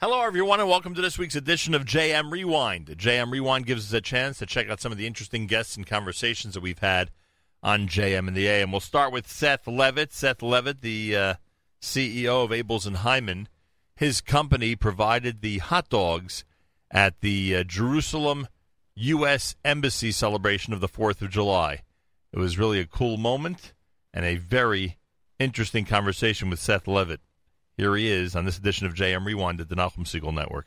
Hello, everyone, and welcome to this week's edition of JM Rewind. JM Rewind gives us a chance to check out some of the interesting guests and conversations that we've had on JM and the AM. We'll start with Seth Levitt. Seth Levitt, the uh, CEO of Abeles and Heymann, His company provided the hot dogs at the uh, Jerusalem U.S. Embassy celebration of the 4th of July. It was really a cool moment and a very interesting conversation with Seth Levitt. Here he is on this edition of JM Rewind at the Nachum Segal Network.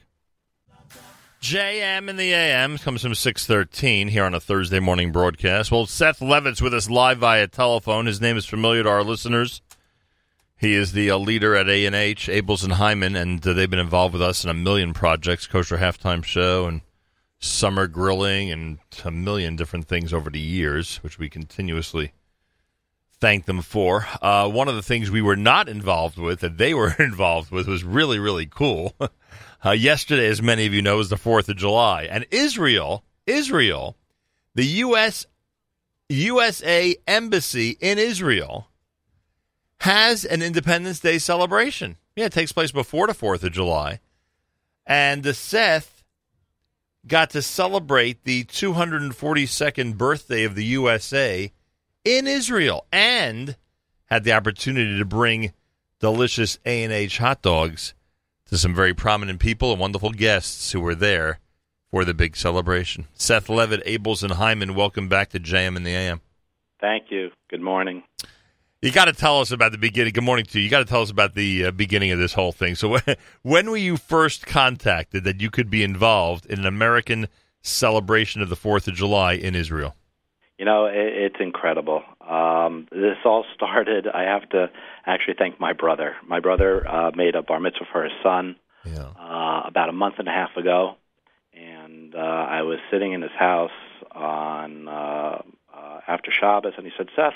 JM in the AM comes from 613 here on a Thursday morning broadcast. Well, Seth Levitt's with us live via telephone. His name is familiar to our listeners. He is the uh, leader at A&H, Abeles and Heymann, and uh, they've been involved with us in a million projects, Kosher Halftime Show and summer grilling and a million different things over the years, which we continuously thank them for. Uh, one of the things we were not involved with that they were involved with was really, really cool. Uh, yesterday, as many of you know, was the 4th of July. And Israel, Israel, the U.S. USA Embassy in Israel has an Independence Day celebration. Yeah, it takes place before the 4th of July. And the Seth got to celebrate the 242nd birthday of the USA in Israel and had the opportunity to bring delicious A&H hot dogs to some very prominent people and wonderful guests who were there for the big celebration. Seth Levitt, Abeles and Heymann, welcome back to JM and the AM. Thank you. Good morning. You got to tell us about the beginning. Good morning to you. You got to tell us about the uh, beginning of this whole thing. So, when were you first contacted that you could be involved in an American celebration of the Fourth of July in Israel? You know, it, it's incredible. Um, this all started. I have to actually thank my brother. My brother uh, made a bar mitzvah for his son Yeah. uh, about a month and a half ago, and uh, I was sitting in his house on uh, uh, after Shabbos, and he said, "Seth,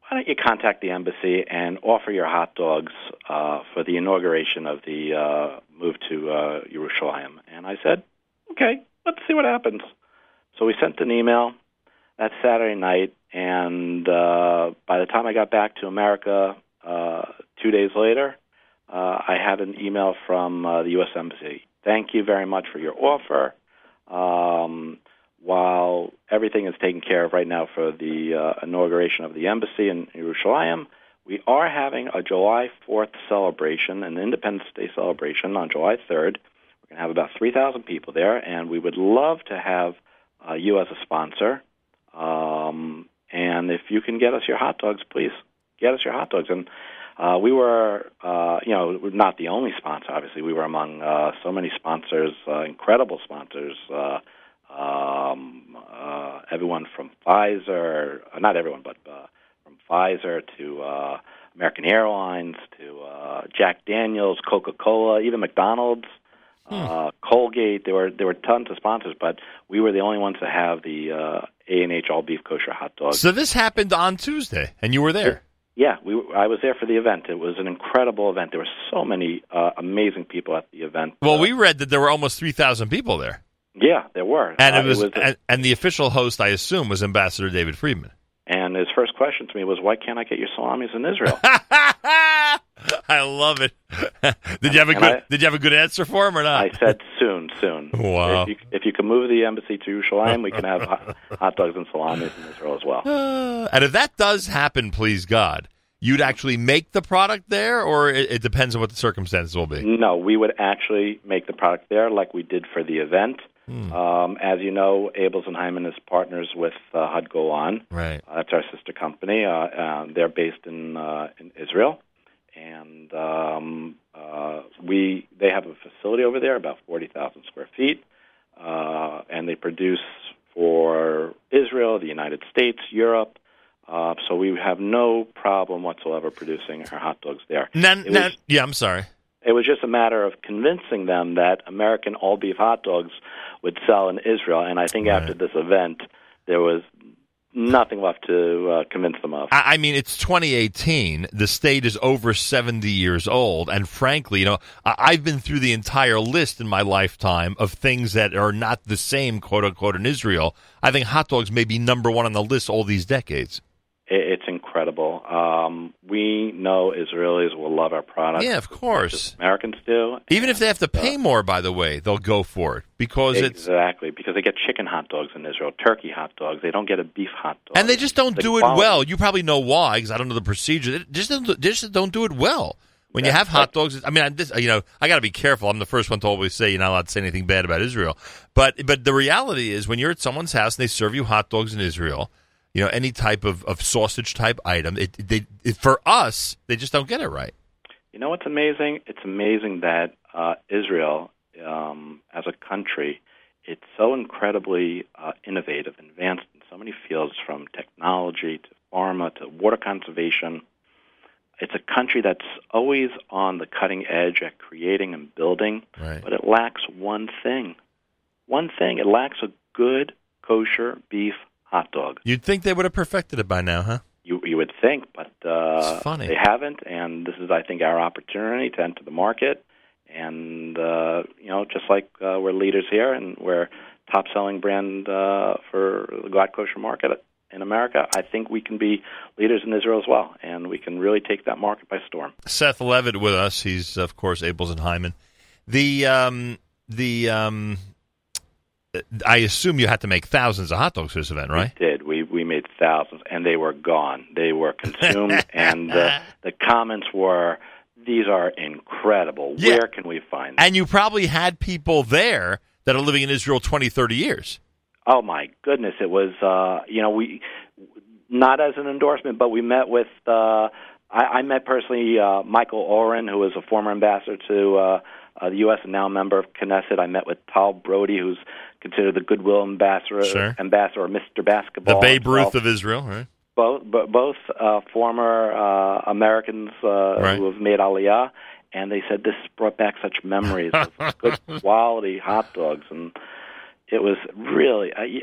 why don't you contact the embassy and offer your hot dogs uh, for the inauguration of the uh, move to uh, Yerushalayim?" And I said, "Okay, let's see what happens." So we sent an email that Saturday night, and uh, by the time I got back to America uh, two days later, uh, I had an email from uh, the U.S. Embassy. Thank you very much for your offer. Um, while everything is taken care of right now for the uh, inauguration of the embassy in Jerusalem, we are having a July 4th celebration, an Independence Day celebration on July 3rd. We're going to have about 3,000 people there, and we would love to have uh, you as a sponsor. Um, and if you can get us your hot dogs, please get us your hot dogs. And uh, we were, uh, you know, we're not the only sponsor. Obviously, we were among uh, so many sponsors, uh, incredible sponsors. Uh, um, uh, everyone from Pfizer, uh, not everyone, but uh, from Pfizer to uh, American Airlines to uh, Jack Daniels, Coca Cola, even McDonald's, uh, Colgate. There were there were tons of sponsors, but we were the only ones to have the uh, A and H all beef kosher hot dogs. So this happened on Tuesday, and you were there. Yeah, we. I was there for the event. It was an incredible event. There were so many uh, amazing people at the event. Well, Uh, we read that there were almost three thousand people there, yeah, there were, and Uh, it was, uh, and, and the official host, I assume, was Ambassador David Friedman. And his first question to me was, "Why can't I get your salamis in Israel?" I love it. did you have a And good I- Did you have a good answer for him or not? I said, "Soon, soon. Wow. If you, if you can move the embassy to Yerushalayim, we can have hot, hot dogs and salamis in Israel as well." Uh, and if that does happen, please God, you'd actually make the product there, or it, it depends on what the circumstances will be. No, we would actually make the product there, like we did for the event. Hmm. Um, as you know, Abeles and Heymann is partners with uh, Hud Golan. Right. Uh, that's our sister company. Uh, uh, they're based in uh, in Israel, and um, uh, we they have a facility over there, about forty thousand square feet, uh, and they produce for Israel, the United States, Europe. Uh, so we have no problem whatsoever producing our hot dogs there. Now- was- yeah, I'm sorry. It was just a matter of convincing them that American all beef hot dogs would sell in Israel, and I think after this event, there was nothing left to uh, convince them of. I, mean, it's 2018. The state is over 70 years old, and frankly, you know, I've been through the entire list in my lifetime of things that are not the same, quote unquote, in Israel. I think hot dogs may be number one on the list all these decades. It's incredible. Um, we know Israelis will love our product. Yeah, of course. Americans do. Even if they have to pay more, by the way, they'll go for it because it's Exactly, because they get chicken hot dogs in Israel, turkey hot dogs. They don't get a beef hot dog. and they just don't The do it well. You probably know why because I don't know the procedure. They just don't, they just don't do it well. When you have hot dogs, I mean, I, this, you know, I got to be careful. I'm the first one to always say you're not allowed to say anything bad about Israel. But but the reality is, when you're at someone's house and they serve you hot dogs in Israel, you know, any type of, of sausage type item, it, they it, for us, they just don't get it right. You know what's amazing? It's amazing that uh, Israel, um, as a country, it's so incredibly uh, innovative, and advanced in so many fields, from technology to pharma to water conservation. It's a country that's always on the cutting edge at creating and building, Right. but it lacks one thing. One thing. It lacks a good kosher beef hot dog. You'd think they would have perfected it by now, huh? You you would think, but uh, It's funny. they haven't, and this is, I think, our opportunity to enter the market. And uh, you know, just like uh, we're leaders here, and we're top selling brand uh, for the Glatt Kosher market in America, I think we can be leaders in Israel as well, and we can really take that market by storm. Seth Levitt with us. He's of course Abeles and Heymann. The um, the um, I assume you had to make thousands of hot dogs for this event, right? We did. We we made thousands, and they were gone. They were consumed, and the the comments were, "These are incredible. Yeah. Where can we find them?" And you probably had people there that are living in Israel 20, 30 years. Oh my goodness! It was uh, you know we not as an endorsement, but we met with uh, I, I met personally uh, Michael Oren, who was a former ambassador to uh, uh, the U.S. and now a member of Knesset. I met with Tal Brody, who's considered the goodwill ambassador, Sure. ambassador, or Mr. The Babe. Ruth of Israel, right? both bo- both uh, former uh, Americans uh, Right. who have made Aliyah, and they said this brought back such memories of good quality hot dogs, and it was really. I,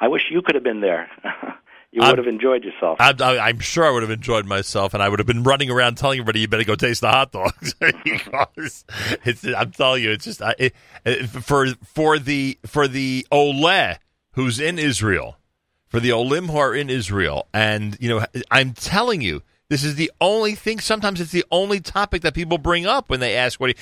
I wish you could have been there. you I'm- would have enjoyed yourself. I, I, I'm sure I would have enjoyed myself, and I would have been running around telling everybody, "You better go taste the hot dogs." because it's, I'm telling you, it's just it, it, for for the for the Ole who's in Israel, for the Olim who are in Israel, and you know, I'm telling you. This is the only thing. Sometimes it's the only topic that people bring up when they ask what he,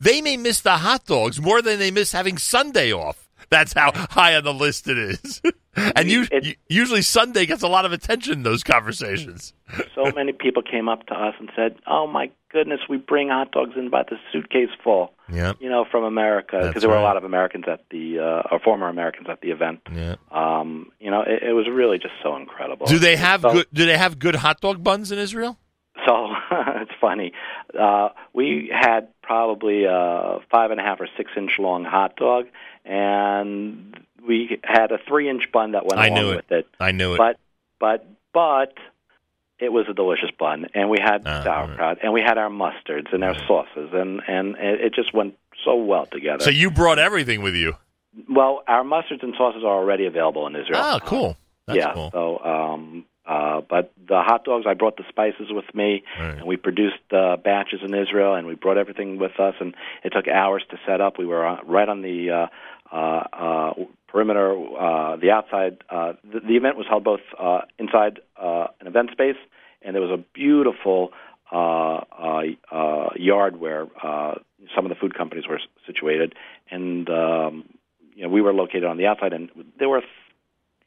they may miss the hot dogs more than they miss having Sunday off. That's how high on the list it is. and you, It- usually Sunday gets a lot of attention in those conversations. so many people came up to us and said, "Oh my goodness, we bring hot dogs in by the suitcase full." Yeah, You know, from America, because there were right. a lot of Americans at the, uh, or former Americans at the event. yeah. Um, you know, it, it was really just so incredible. Do they have So- good? Do they have good hot dog buns in Israel? So it's funny. Uh, we had probably a five and a half or six inch long hot dog, and we had a three inch bun that went I along it. with it. I knew it. But but but it was a delicious bun, and we had Ah, sauerkraut, and we had our mustards and our sauces, and and it it just went so well together. so you brought everything with you. well, our mustards and sauces are already available in Israel. Oh, cool. That's yeah. cool. So, um, uh, but the hot dogs, I brought the spices with me, Right. and we produced uh, batches in Israel, and we brought everything with us, and it took hours to set up. We were uh, right on the uh, uh, uh, perimeter, uh, the outside. Uh, the, the event was held both uh, inside uh, an event space, and there was a beautiful uh, uh, uh, yard where uh, some of the food companies were situated, and um, you know we were located on the outside, and there were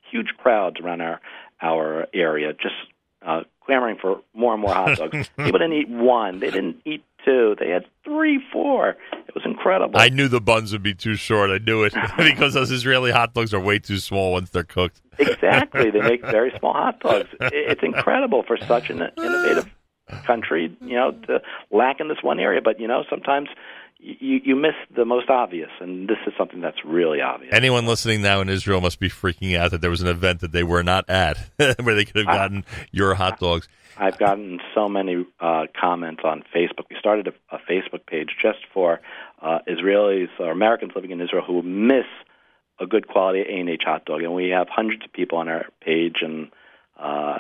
huge crowds around our our area, just uh, clamoring for more and more hot dogs. People didn't eat one; they didn't eat two; they had three, four. It was incredible. I knew the buns would be too short. I knew it because those Israeli hot dogs are way too small once they're cooked. exactly, they make very small hot dogs. It's incredible for such an innovative country, you know, to lack in this one area. But you know, sometimes you you miss the most obvious, and this is something that's really obvious. Anyone listening now in Israel must be freaking out that there was an event that they were not at where they could have gotten your hot dogs. I've gotten so many uh, comments on Facebook. We started a, a Facebook page just for uh, Israelis or Americans living in Israel who miss a good quality A and H hot dog, and we have hundreds of people on our page, and uh,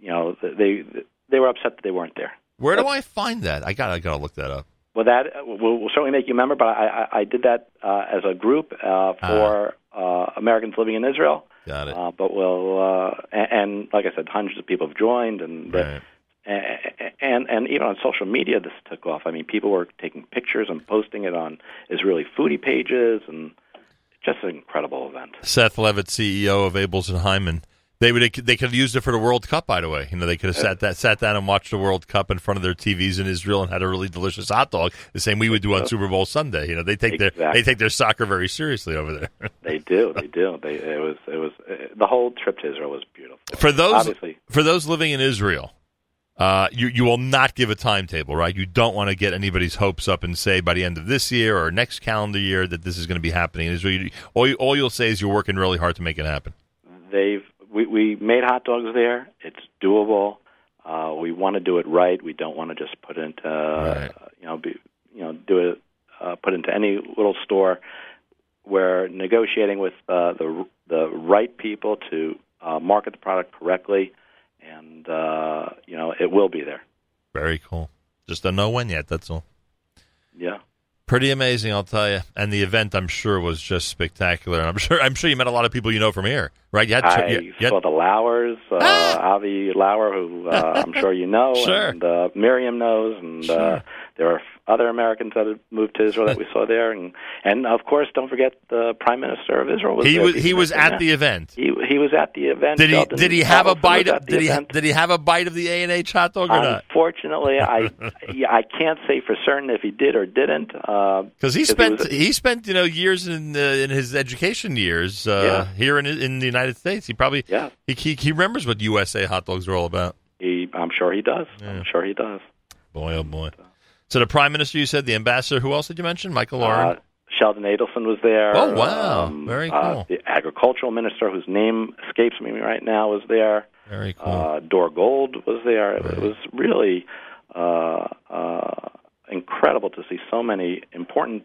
you know they they were upset that they weren't there. Where do I find that? I got I got to look that up. Well, that will, will certainly make you a member, but I, I, I did that uh, as a group uh, for uh, Americans living in Israel, Got it. Uh, but we'll uh, and, and like I said, hundreds of people have joined, and Right. and, and and even on social media, this took off. I mean, people were taking pictures and posting it on Israeli foodie pages, and just an incredible event. Seth Levitt, CEO of Abeles and Heymann. They would they could have used it for the World Cup, by the way. You know, they could have sat that sat down and watched the World Cup in front of their TVs in Israel and had a really delicious hot dog, the same we would do on Super Bowl Sunday. You know, they take their they take their soccer very seriously over there. They do, they do. They it was it was uh, the whole trip to Israel was beautiful. for those Obviously, for those living in Israel, uh, you you will not give a timetable, right? You don't want to get anybody's hopes up and say by the end of this year or next calendar year that this is going to be happening in Israel. You, all, you- all you'll say is you're working really hard to make it happen. they've we, we made hot dogs there. It's doable. Uh, we want to do it right. We don't want to just put it into Right. uh, you know be, you know do it uh, put into any little store. We're negotiating with uh, the the right people to uh, market the product correctly, and uh, you know it will be there. Very cool. Just don't know when yet. That's all. Yeah. Pretty amazing, I'll tell you. And the event, I'm sure, was just spectacular. And I'm sure, I'm sure you met a lot of people you know from here, right? You had, I you, you had- saw the Lauers, uh, Avi Lauer, who uh, I'm sure you know, Sure. and uh, Miriam knows, and uh, Sure. There are other Americans that have moved to Israel that we saw there, and and of course, don't forget the Prime Minister of Israel was he there. was he was at the event. he he was at the event. Did he Sheldon did he have a bite? Of, did he event. did he have a bite of the A and H hot dog or not? Unfortunately, I yeah, I can't say for certain if he did or didn't. Uh, Because he 'cause it spent was- he spent you know years in uh, in his education years uh, here in in the United States. He probably yeah, he, he he remembers what USA hot dogs are all about. he, I'm sure he does. I'm sure he does. Boy, oh boy. So the prime minister, you said the ambassador. Who else did you mention? Michael Oren. Uh, Sheldon Adelson was there. Oh, wow. Um, Very uh, cool. the agricultural minister, whose name escapes me right now, was there. Very cool. Uh, Dore Gold was there. It, was really uh, uh, incredible to see so many important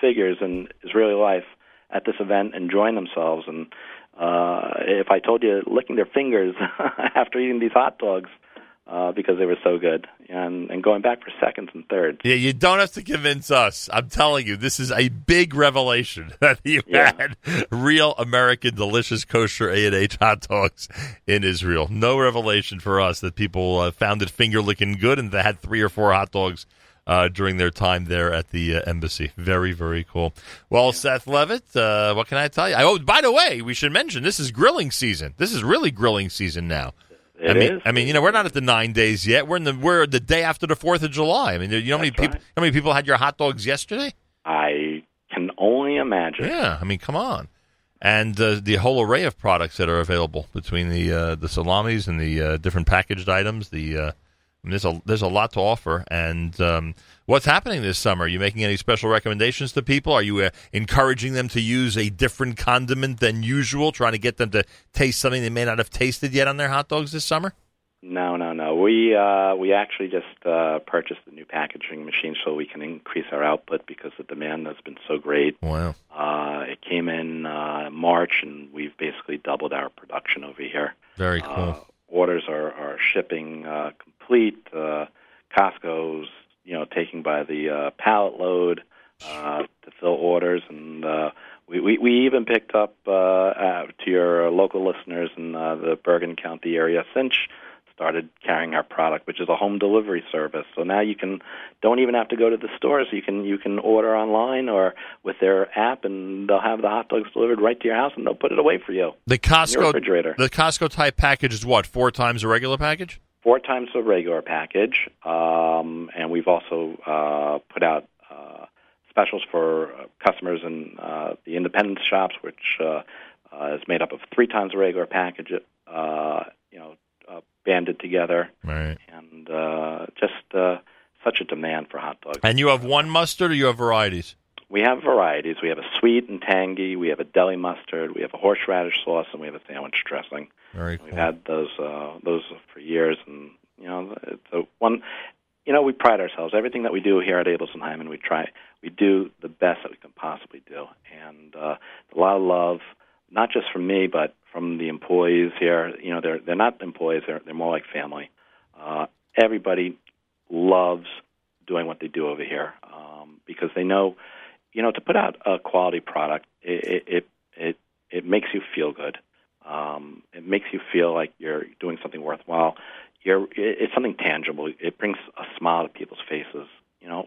figures in Israeli life at this event enjoying themselves. And uh, if I told you licking their fingers after eating these hot dogs uh, because they were so good, and, and going back for seconds and thirds. Yeah, you don't have to convince us. I'm telling you, this is a big revelation that you Yeah. had real American delicious kosher A and H hot dogs in Israel. No revelation for us that people uh, found it finger licking good and they had three or four hot dogs uh, during their time there at the uh, embassy. Very, very cool. Well, Seth Levitt, uh, what can I tell you? I, oh, by the way, we should mention this is grilling season. This is really grilling season now. It I mean, is. I mean, you know, we're not at the nine days yet. We're in the we're the day after the Fourth of July. I mean, you know how many That's people right. how many people had your hot dogs yesterday? I can only imagine. Yeah, I mean, come on. And uh, the whole array of products that are available between the uh, the salamis and the uh, different packaged items. The there's a there's a lot to offer. And um, what's happening this summer? Are you making any special recommendations to people? Are you uh, encouraging them to use a different condiment than usual, trying to get them to taste something they may not have tasted yet on their hot dogs this summer? No, no, no. We uh, we actually just uh, purchased a new packaging machine so we can increase our output because the demand has been so great. Wow. Uh, it came in uh, March, and we've basically doubled our production over here. Very cool. Uh, orders are are shipping uh, complete. Uh, Costco's you know taking by the uh, pallet load uh, to fill orders, and uh, we, we we even picked up uh, uh, to your local listeners in uh, the Bergen County area. Cinch started carrying our product, which is a home delivery service. So now you can don't even have to go to the stores. You can you can order online or with their app, and they'll have the hot dogs delivered right to your house, and they'll put it away for you. The Costco refrigerator. the Costco type package is what four times a regular package. four times the regular package, um, and we've also uh, put out uh, specials for uh, customers in uh, the independent shops, which uh, uh, is made up of three times the regular package, uh, you know, banded together, Right. and uh, just uh, such a demand for hot dogs. And you have one mustard, or you have varieties? We have varieties. We have a sweet and tangy. We have a deli mustard. We have a horseradish sauce, and we have a sandwich dressing. Very We've had those uh, those for years, and you know, it's a one. You know, we pride ourselves. Everything that we do here at Abeles and Heymann, we try, we do the best that we can possibly do, and uh, a lot of love, not just from me, but from the employees here. You know, they're they're not employees; they're they're more like family. Uh, everybody loves doing what they do over here um, because they know, you know, to put out a quality product, it it it it, makes you feel good. Um, it makes you feel like you're doing something worthwhile. You're, it's something tangible. It brings a smile to people's faces. You know,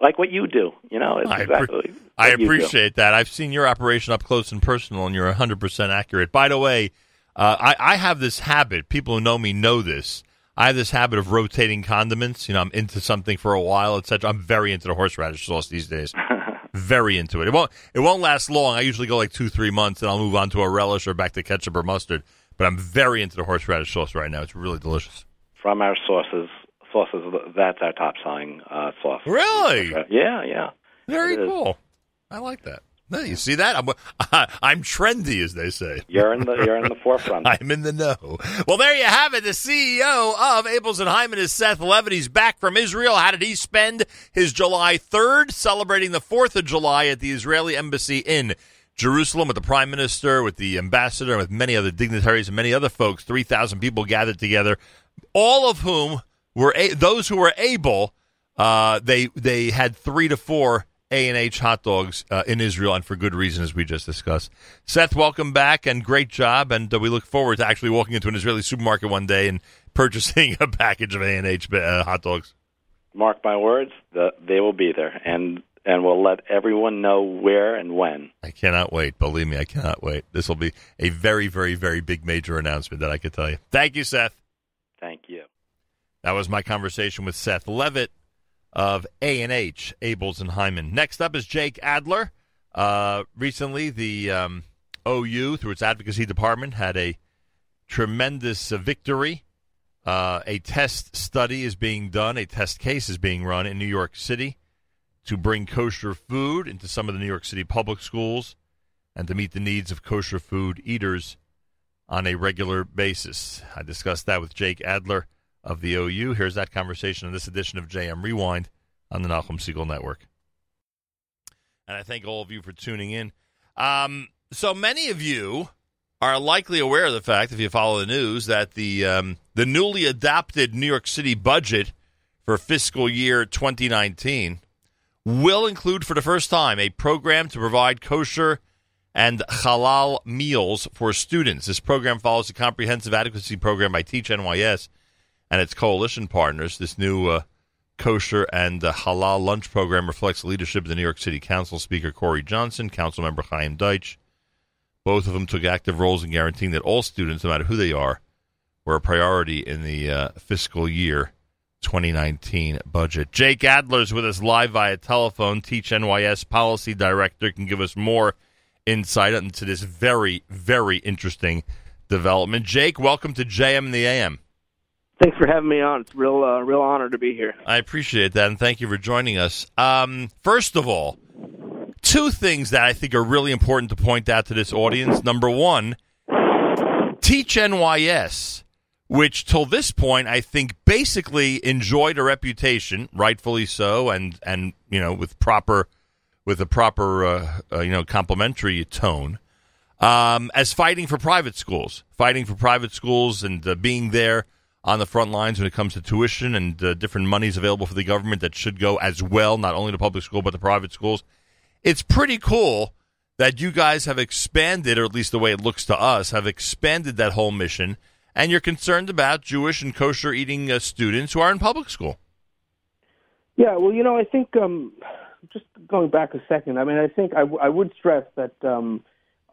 like what you do. You know, it's I, exactly appre- I appreciate that. I've seen your operation up close and personal, and you're 100% accurate. By the way, uh, I, I have this habit. People who know me know this. I have this habit of rotating condiments. You know, I'm into something for a while, etc. I'm very into the horseradish sauce these days. very into it. It won't it won't last long. I usually go like two three months, and I'll move on to a relish or back to ketchup or mustard. But I'm very into the horseradish sauce right now. It's really delicious. From our sources, sauces, that's our top selling uh, sauce. Really? Yeah, yeah. Very cool. I like that. No, you see that? I'm I'm trendy, as they say. You're in the you're in the forefront. I'm in the know. Well, there you have it. The CEO of Abeles and Heymann is Seth Levitt. He's back from Israel. How did he spend his July 3rd, celebrating the 4th of July at the Israeli embassy in Jerusalem with the prime minister, with the ambassador, and with many other dignitaries and many other folks? Three thousand people gathered together, all of whom were a- those who were able. Uh, they they had three to four a and H hot dogs uh, in Israel, and for good reason, as we just discussed. Seth, welcome back, and great job. And uh, we look forward to actually walking into an Israeli supermarket one day and purchasing a package of A and H uh, hot dogs. Mark my words, the, they will be there, and and we'll let everyone know where and when. I cannot wait. Believe me, I cannot wait. This will be a very, very, very big major announcement that I can tell you. Thank you, Seth. Thank you. That was my conversation with Seth Levitt of A&H, Abeles and Heymann. Next up is Jake Adler. Uh, recently, the um, OU, through its advocacy department, had a tremendous uh, victory. Uh, a test study is being done, a test case is being run in New York City to bring kosher food into some of the New York City public schools and to meet the needs of kosher food eaters on a regular basis. I discussed that with Jake Adler of the OU. Here's that conversation in this edition of JM Rewind on the Nachum Segal Network. And I thank all of you for tuning in. Um, so many of you are likely aware of the fact, if you follow the news, that the um, the newly adopted New York City budget for fiscal year 2019 will include, for the first time, a program to provide kosher and halal meals for students. This program follows a comprehensive adequacy program by Teach NYS and its coalition partners. This new uh, kosher and uh, halal lunch program reflects the leadership of the New York City Council Speaker Corey Johnson, Council Member Chaim Deutsch. Both of them took active roles in guaranteeing that all students, no matter who they are, were a priority in the uh, fiscal year 2019 budget. Jake Adler's with us live via telephone. Teach NYS Policy Director can give us more insight into this very, very interesting development. Jake, welcome to JM and the AM. Thanks for having me on. It's real, uh, real honor to be here. I appreciate that, and thank you for joining us. Um, first of all, two things that I think are really important to point out to this audience. Number one, Teach NYS, which till this point I think basically enjoyed a reputation, rightfully so, and and you know with proper with a proper uh, uh, you know complimentary tone, um, as fighting for private schools, fighting for private schools, and uh, being there on the front lines when it comes to tuition and uh, different monies available for the government that should go as well, not only to public school but to private schools. It's pretty cool that you guys have expanded, or at least the way it looks to us, have expanded that whole mission, and you're concerned about Jewish and kosher eating uh, students who are in public school. Yeah, well, you know, I think um, just going back a second, I mean, I think I, w- I would stress that um,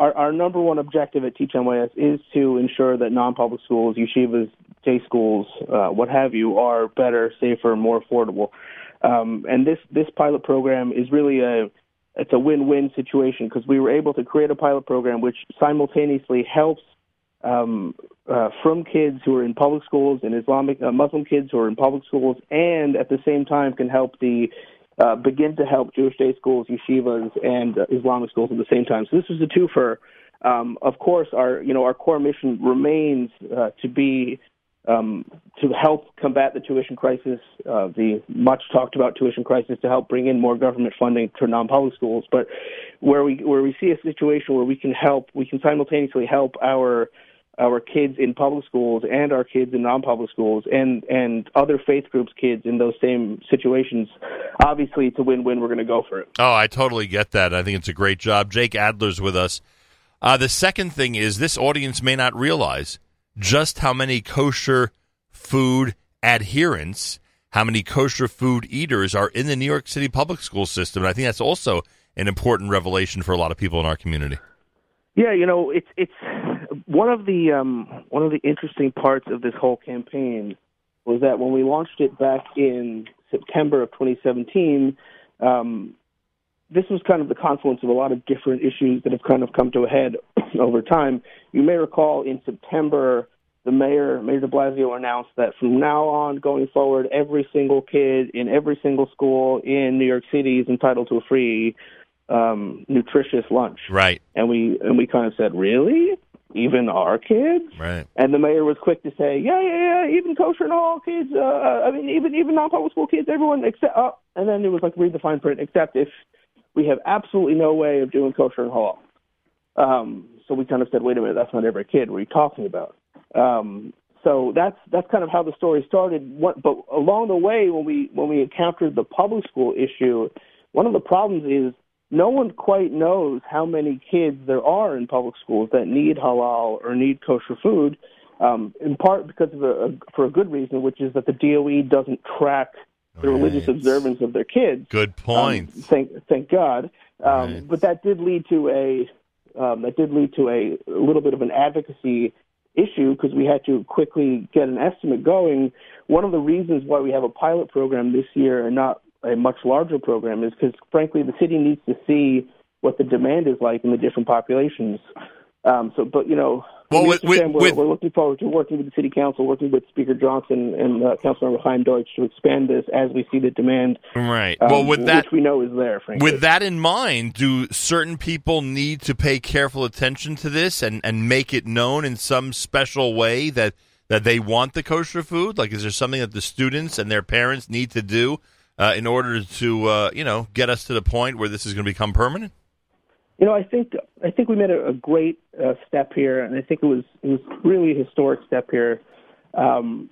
our, our number one objective at Teach NYS is to ensure that non-public schools, yeshivas, day schools, uh, what have you, are better, safer, more affordable. Um, and this this pilot program is really a it's a win-win situation because we were able to create a pilot program which simultaneously helps um, uh, from kids who are in public schools and Islamic uh, Muslim kids who are in public schools, and at the same time can help the uh, begin to help Jewish day schools, yeshivas, and uh, Islamic schools at the same time. So this is a twofer. Um, of course, our you know our core mission remains uh, to be um, to help combat the tuition crisis, uh, the much talked about tuition crisis, to help bring in more government funding to non-public schools. But where we where we see a situation where we can help, we can simultaneously help our our kids in public schools and our kids in non-public schools and and other faith groups kids in those same situations obviously it's a win-win we're going to go for it oh i totally get that i think it's a great job jake adler's with us Uh, the second thing is this audience may not realize just how many kosher food adherents, how many kosher food eaters are in the New York City public school system. And I think that's also an important revelation for a lot of people in our community. Yeah, you know, it's it's one of the um, one of the interesting parts of this whole campaign was that when we launched it back in September of 2017, um, this was kind of the confluence of a lot of different issues that have kind of come to a head over time. You may recall in September, the mayor, Mayor de Blasio, announced that from now on, going forward, every single kid in every single school in New York City is entitled to a free um, nutritious lunch. Right. And we and we kind of said, really? Even our kids? Right. And the mayor was quick to say, yeah, yeah, yeah, even kosher and all kids. Uh, I mean, even even non-public school kids, everyone except. Uh, and then it was like read the fine print, except if we have absolutely no way of doing kosher and halal. Um, so we kind of said, wait a minute, that's not every kid. What are you talking about? Um, so that's that's kind of how the story started. What, but along the way, when we when we encountered the public school issue, one of the problems is no one quite knows how many kids there are in public schools that need halal or need kosher food. Um, in part because of a, for a good reason, which is that the DOE doesn't track the right. religious observance of their kids. Good point. Um, thank thank God. Um, right. But that did lead to a um, that did lead to a, a little bit of an advocacy issue because we had to quickly get an estimate going. One of the reasons why we have a pilot program this year and not a much larger program is because, frankly, the city needs to see what the demand is like in the different populations. Um, so, but you know, well, with, with, we're, with, we're, looking forward to working with the city council, working with Speaker Johnson and uh, Councilmember Deutsch to expand this as we see the demand. Right. Um, well, with that, which we know is there. Frankly. With that in mind, do certain people need to pay careful attention to this and, and make it known in some special way that that they want the kosher food? Like, is there something that the students and their parents need to do uh, in order to uh, you know get us to the point where this is going to become permanent? You know, I think I think we made a, a great uh, step here, and I think it was it was really a historic step here. Um,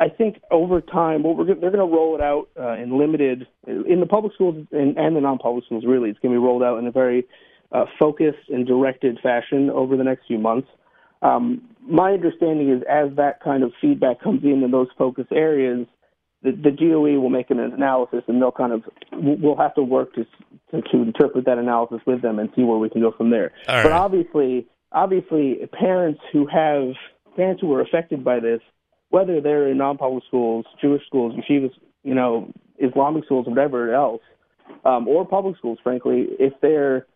I think over time, what we're they're going to roll it out uh, in limited in the public schools and, and the non-public schools. Really, it's going to be rolled out in a very uh, focused and directed fashion over the next few months. Um, my understanding is, as that kind of feedback comes in in those focus areas, the, the DOE will make an analysis, and they'll kind of we'll have to work to, to to interpret that analysis with them and see where we can go from there. All but right. obviously, obviously, parents who have parents who are affected by this, whether they're in non-public schools, Jewish schools, yeshivas, you know, Islamic schools, whatever else, um, or public schools, frankly, if they're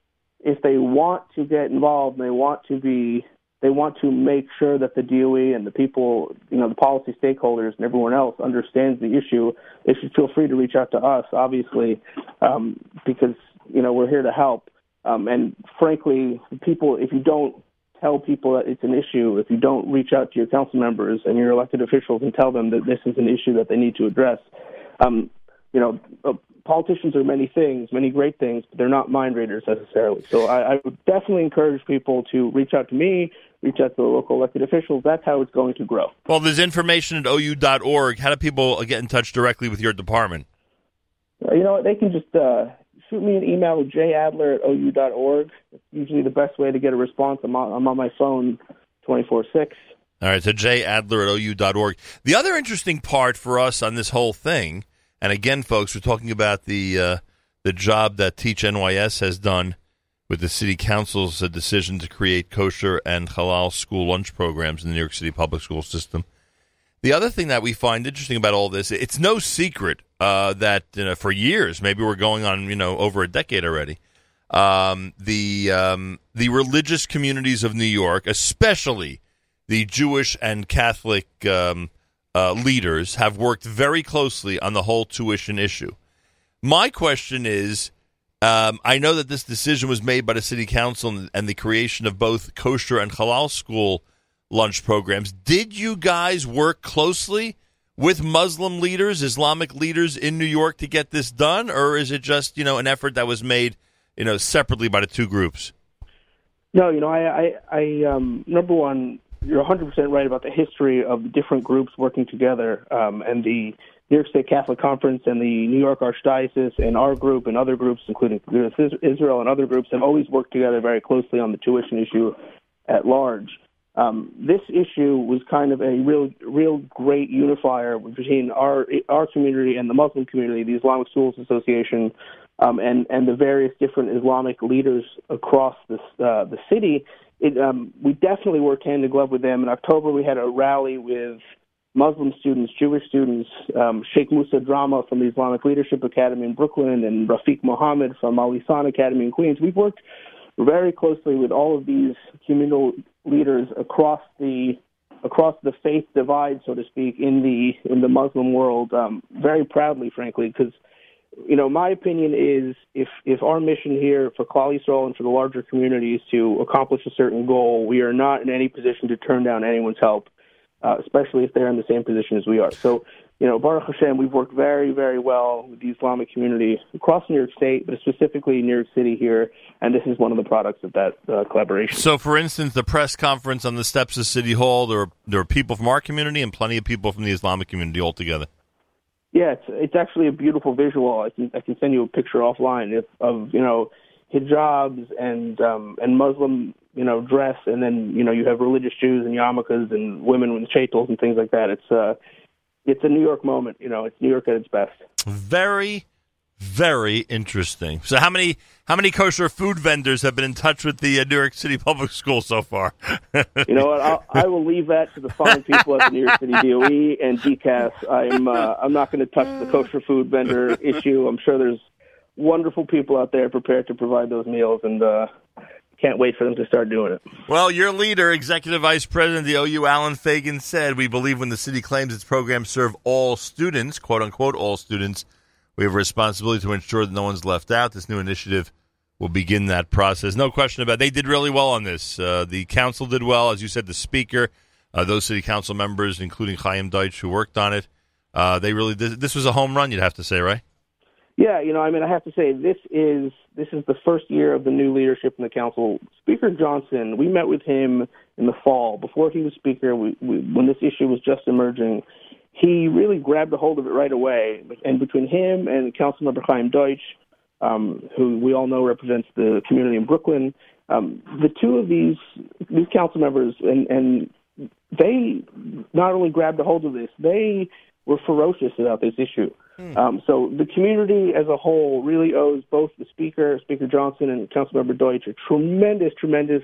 if they want to get involved and they want to be they want to make sure that the DOE and the people, you know, the policy stakeholders and everyone else understands the issue. They should feel free to reach out to us, obviously, um, because you know we're here to help. Um, and frankly, people, if you don't tell people that it's an issue, if you don't reach out to your council members and your elected officials and tell them that this is an issue that they need to address, um, you know, uh, politicians are many things, many great things, but they're not mind readers necessarily. So I, I would definitely encourage people to reach out to me, reach out to the local elected officials. That's how it's going to grow. Well, there's information at ou.org. How do people get in touch directly with your department? Uh, you know? They can just uh, shoot me an email at jadler at ou.org. It's usually the best way to get a response. I'm on, I'm on my phone 24 6. All right, so jadler at ou.org. The other interesting part for us on this whole thing, and again, folks, we're talking about the uh, the job that Teach NYS has done with the city council's uh, decision to create kosher and halal school lunch programs in the New York City public school system. The other thing that we find interesting about all this, it's no secret uh, that you know, for years, maybe we're going on, you know, over a decade already, um, the um, the religious communities of New York, especially the Jewish and Catholic um, uh, leaders, have worked very closely on the whole tuition issue. My question is um, I know that this decision was made by the city council and, the creation of both kosher and halal school lunch programs. Did you guys work closely with Muslim leaders, Islamic leaders in New York to get this done, or is it just you know an effort that was made you know separately by the two groups? No, you know, I, I, I um, number one, you're 100 percent right about the history of different groups working together um, and the New York State Catholic Conference and the New York Archdiocese and our group and other groups, including Israel and other groups, have always worked together very closely on the tuition issue at large. Um, this issue was kind of a real, real great unifier between our our community and the Muslim community, the Islamic Schools Association, um, and and the various different Islamic leaders across the uh, the city. It, um, we definitely worked hand in glove with them. In October, we had a rally with Muslim students, Jewish students, um, Sheikh Musa Drammeh from the Islamic Leadership Academy in Brooklyn, and Rafiq Mohammed from Al Lisan Academy in Queens. We've worked very closely with all of these communal leaders across the across the faith divide, so to speak, in the in the Muslim world, um, very proudly, frankly, because you know my opinion is if if our mission here for Klal and for the larger community is to accomplish a certain goal, we are not in any position to turn down anyone's help uh, especially if they're in the same position as we are. So, you know, Baruch Hashem, we've worked very, very well with the Islamic community across New York State, but specifically New York City here, and this is one of the products of that uh, collaboration. So, for instance, the press conference on the steps of City Hall, there are, there are people from our community and plenty of people from the Islamic community all together. Yeah, it's it's actually a beautiful visual. I can I can send you a picture offline of, of you know hijabs and um, and Muslim you know dress, and then you know you have religious Jews and yarmulkes and women with shaitels and things like that. It's uh it's a New York moment. You know, it's New York at its best. Very, very interesting. So how many how many kosher food vendors have been in touch with the uh, New York City Public Schools so far? you know what? I'll, I will leave that to the fine people at the New York City DOE and DCAS. I'm uh, I'm not going to touch the kosher food vendor issue. I'm sure there's wonderful people out there prepared to provide those meals, and uh, can't wait for them to start doing it. Well, your leader, Executive Vice President of the OU, Allen Fagin, said, We believe when the city claims its programs serve all students, quote unquote, all students, we have a responsibility to ensure that no one's left out. This new initiative will begin that process. No question about it. They did really well on this. Uh, the council did well. As you said, the speaker, uh, those city council members, including Chaim Deutsch, who worked on it, uh, they really, this, this was a home run, you'd have to say, right? Yeah, you know, I mean, I have to say this is this is the first year of the new leadership in the council. Speaker Johnson, we met with him in the fall before he was speaker. We, we, when this issue was just emerging, he really grabbed a hold of it right away. And between him and Councilmember Chaim Deutsch, um, who we all know represents the community in Brooklyn, um, the two of these these council members and and they not only grabbed a hold of this, they were ferocious about this issue. Hmm. Um, so the community as a whole really owes both the Speaker, Speaker Johnson, and Councilmember Deutsch a tremendous, tremendous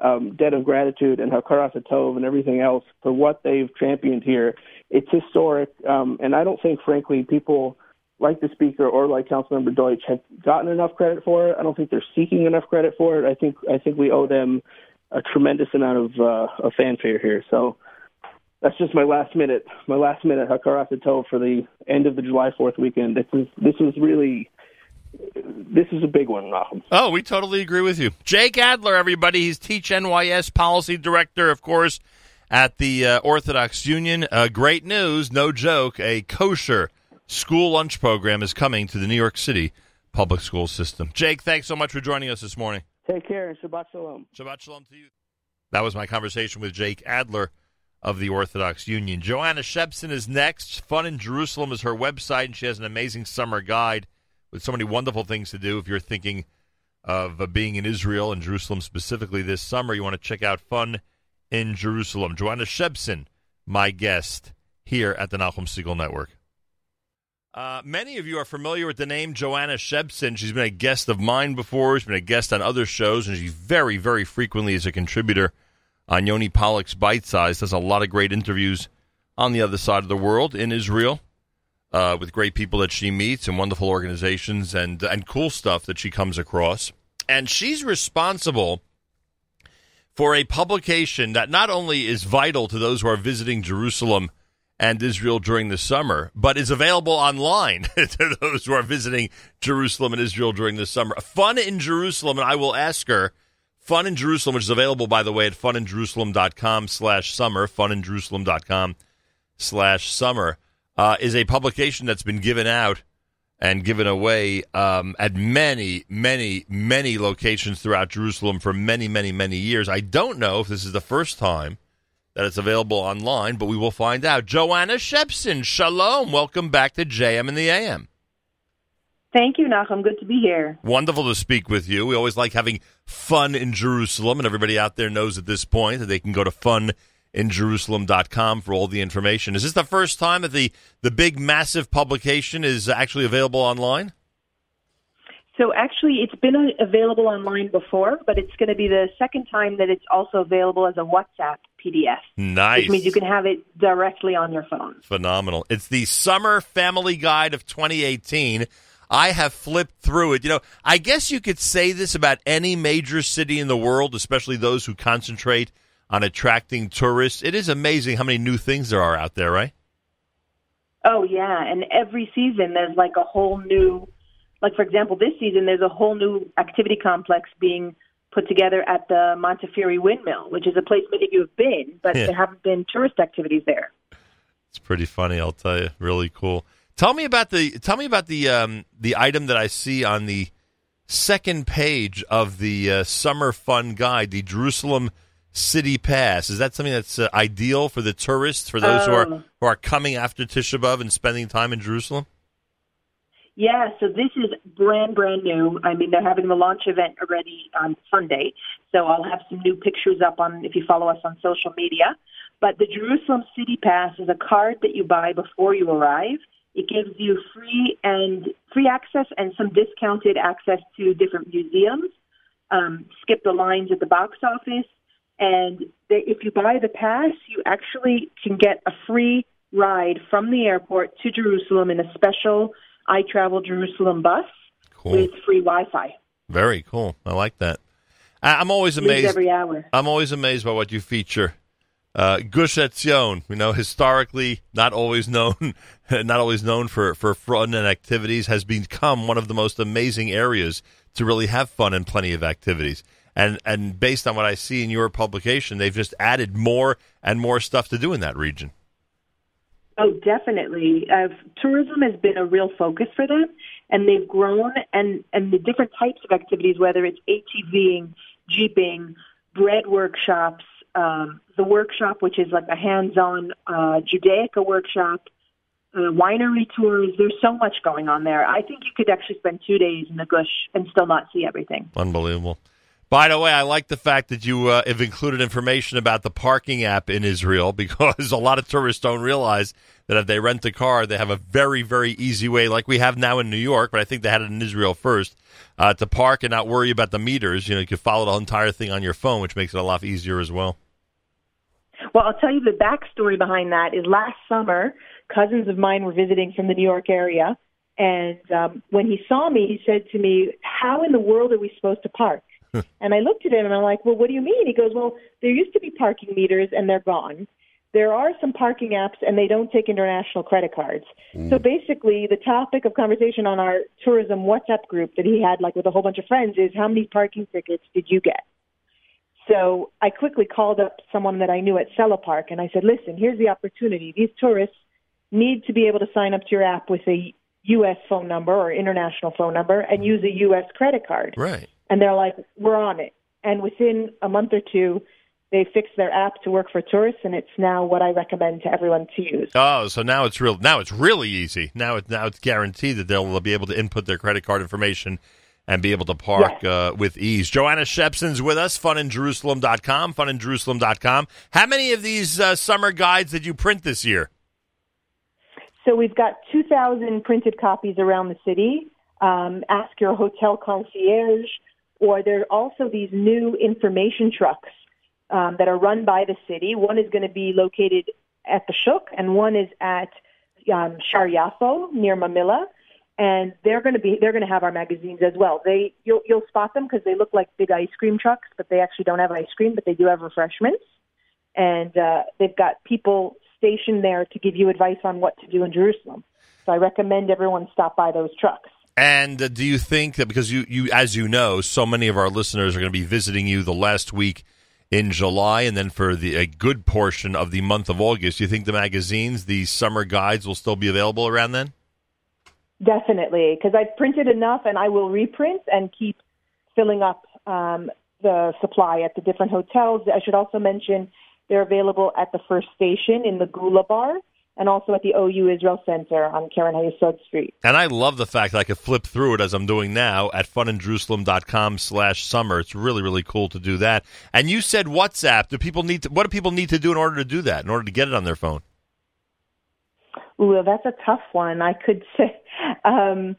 um, debt of gratitude and hakaras tov and everything else for what they've championed here. It's historic, um, and I don't think, frankly, people like the Speaker or like Councilmember Deutsch have gotten enough credit for it. I don't think they're seeking enough credit for it. I think I think we owe them a tremendous amount of, uh, of fanfare here. So that's just my last minute, my last minute Hakaras Tov for the end of the July Fourth weekend. This is this was really this is a big one, Malcolm. Oh, we totally agree with you. Jake Adler, everybody. He's Teach NYS Policy Director, of course, at the uh, Orthodox Union. Uh, great news, no joke. A kosher school lunch program is coming to the New York City public school system. Jake, thanks so much for joining us this morning. Take care and Shabbat Shalom. Shabbat Shalom to you. That was my conversation with Jake Adler of the Orthodox Union. Joanna Shebson is next. Fun in Jerusalem is her website, and she has an amazing summer guide with so many wonderful things to do. If you're thinking of uh, being in Israel and Jerusalem specifically this summer, you want to check out Fun in Jerusalem. Joanna Shebson, my guest here at the Nachum Segal Network. Uh, many of you are familiar with the name Joanna Shebson. She's been a guest of mine before. She's been a guest on other shows, and she very, very frequently is a contributor on Yoni Pollock's Bite Size. Does a lot of great interviews on the other side of the world in Israel uh, with great people that she meets and wonderful organizations and and cool stuff that she comes across. And she's responsible for a publication that not only is vital to those who are visiting Jerusalem and Israel during the summer, but is available online to those who are visiting Jerusalem and Israel during the summer. Fun in Jerusalem, and I will ask her Fun in Jerusalem, which is available, by the way, at funinjerusalem.com slash summer, funinjerusalem.com slash summer, uh, is a publication that's been given out and given away um, at many, many, many locations throughout Jerusalem for many, many, many years. I don't know if this is the first time that it's available online, but we will find out. Joanna Shepson, shalom. Welcome back to JM in the AM. Thank you, Nachum. Good to be here. Wonderful to speak with you. We always like having fun in Jerusalem, and everybody out there knows at this point that they can go to funinjerusalem.com for all the information. Is this the first time that the, the big, massive publication is actually available online? So actually, it's been uh, available online before, but it's going to be the second time that it's also available as a WhatsApp PDF. Nice. Which means you can have it directly on your phone. Phenomenal. It's the Summer Family Guide of 2018. I have flipped through it. You know, I guess you could say this about any major city in the world, especially those who concentrate on attracting tourists. It is amazing how many new things there are out there, right? Oh, yeah. And every season there's like a whole new like for example, this season there's a whole new activity complex being put together at the Montefiore Windmill, which is a place many of you have been, but yeah. there haven't been tourist activities there. It's pretty funny, I'll tell you. Really cool. Tell me about the tell me about the um, the item that I see on the second page of the uh, summer fun guide, the Jerusalem City Pass. Is that something that's uh, ideal for the tourists, for those who are oh. who are coming after Tisha B'av and spending time in Jerusalem? Yeah, so this is brand, brand new. I mean, they're having the launch event already on Sunday. So I'll have some new pictures up on if you follow us on social media. But the Jerusalem City Pass is a card that you buy before you arrive. It gives you free and free access and some discounted access to different museums. Um, skip the lines at the box office, and they, if you buy the pass, you actually can get a free ride from the airport to Jerusalem in a special I travel Jerusalem bus cool. with free Wi-Fi. Very cool. I like that. I'm always amazed every hour. I'm always amazed by what you feature. Uh, Gush Etzion, you know, historically not always known, not always known for for and activities, has become one of the most amazing areas to really have fun and plenty of activities. And and based on what I see in your publication, they've just added more and more stuff to do in that region. Oh, definitely. Uh, tourism has been a real focus for them, and they've grown. And and the different types of activities, whether it's ATVing, jeeping, bread workshops, um, the workshop, which is like a hands-on uh, Judaica workshop, uh, winery tours. There's so much going on there. I think you could actually spend two days in the Gush and still not see everything. Unbelievable. By the way, I like the fact that you uh, have included information about the parking app in Israel because a lot of tourists don't realize that if they rent a car, they have a very, very easy way, like we have now in New York, but I think they had it in Israel first, uh, to park and not worry about the meters. You know, you can follow the entire thing on your phone, which makes it a lot easier as well. Well, I'll tell you the backstory behind that is last summer, cousins of mine were visiting from the New York area. And um, when he saw me, he said to me, How in the world are we supposed to park? and I looked at him and I'm like, well, what do you mean? He goes, well, there used to be parking meters and they're gone. There are some parking apps and they don't take international credit cards. Mm. So basically, the topic of conversation on our tourism WhatsApp group that he had, like with a whole bunch of friends, is how many parking tickets did you get? So I quickly called up someone that I knew at Cellopark and I said, listen, here's the opportunity. These tourists need to be able to sign up to your app with a U.S. phone number or international phone number and use a U.S. credit card. Right and they're like, we're on it. And within a month or two, they fixed their app to work for tourists, and it's now what I recommend to everyone to use. Oh, so now it's real. Now it's really easy. Now it's now it's guaranteed that they'll be able to input their credit card information and be able to park yes. uh, with ease. Joanna Shebson's with us, funinjerusalem.com, funinjerusalem.com. How many of these uh, summer guides did you print this year? So we've got 2,000 printed copies around the city. Um, ask your hotel concierge or there are also these new information trucks um, that are run by the city. One is going to be located at the Shuk, and one is at um, Shar Yafo near Mamilla, and they're going to be they're going to have our magazines as well. They you'll you'll spot them because they look like big ice cream trucks, but they actually don't have ice cream, but they do have refreshments, and uh, they've got people stationed there to give you advice on what to do in Jerusalem. So I recommend everyone stop by those trucks. And uh, do you think that because you, you, as you know, so many of our listeners are going to be visiting you the last week in July, and then for the a good portion of the month of August, do you think the magazines, the summer guides, will still be available around then? Definitely, because I've printed enough, and I will reprint and keep filling up um, the supply at the different hotels. I should also mention They're available at the first station in the Gula Bar and also at the OU Israel Center on Keren Hayesod Street. And I love the fact that I could flip through it as I'm doing now at funinjerusalem.com slash summer. It's really, really cool to do that. And you said WhatsApp. Do people need to, what do people need to do in order to do that, in order to get it on their phone? Ooh, that's a tough one. I could say um,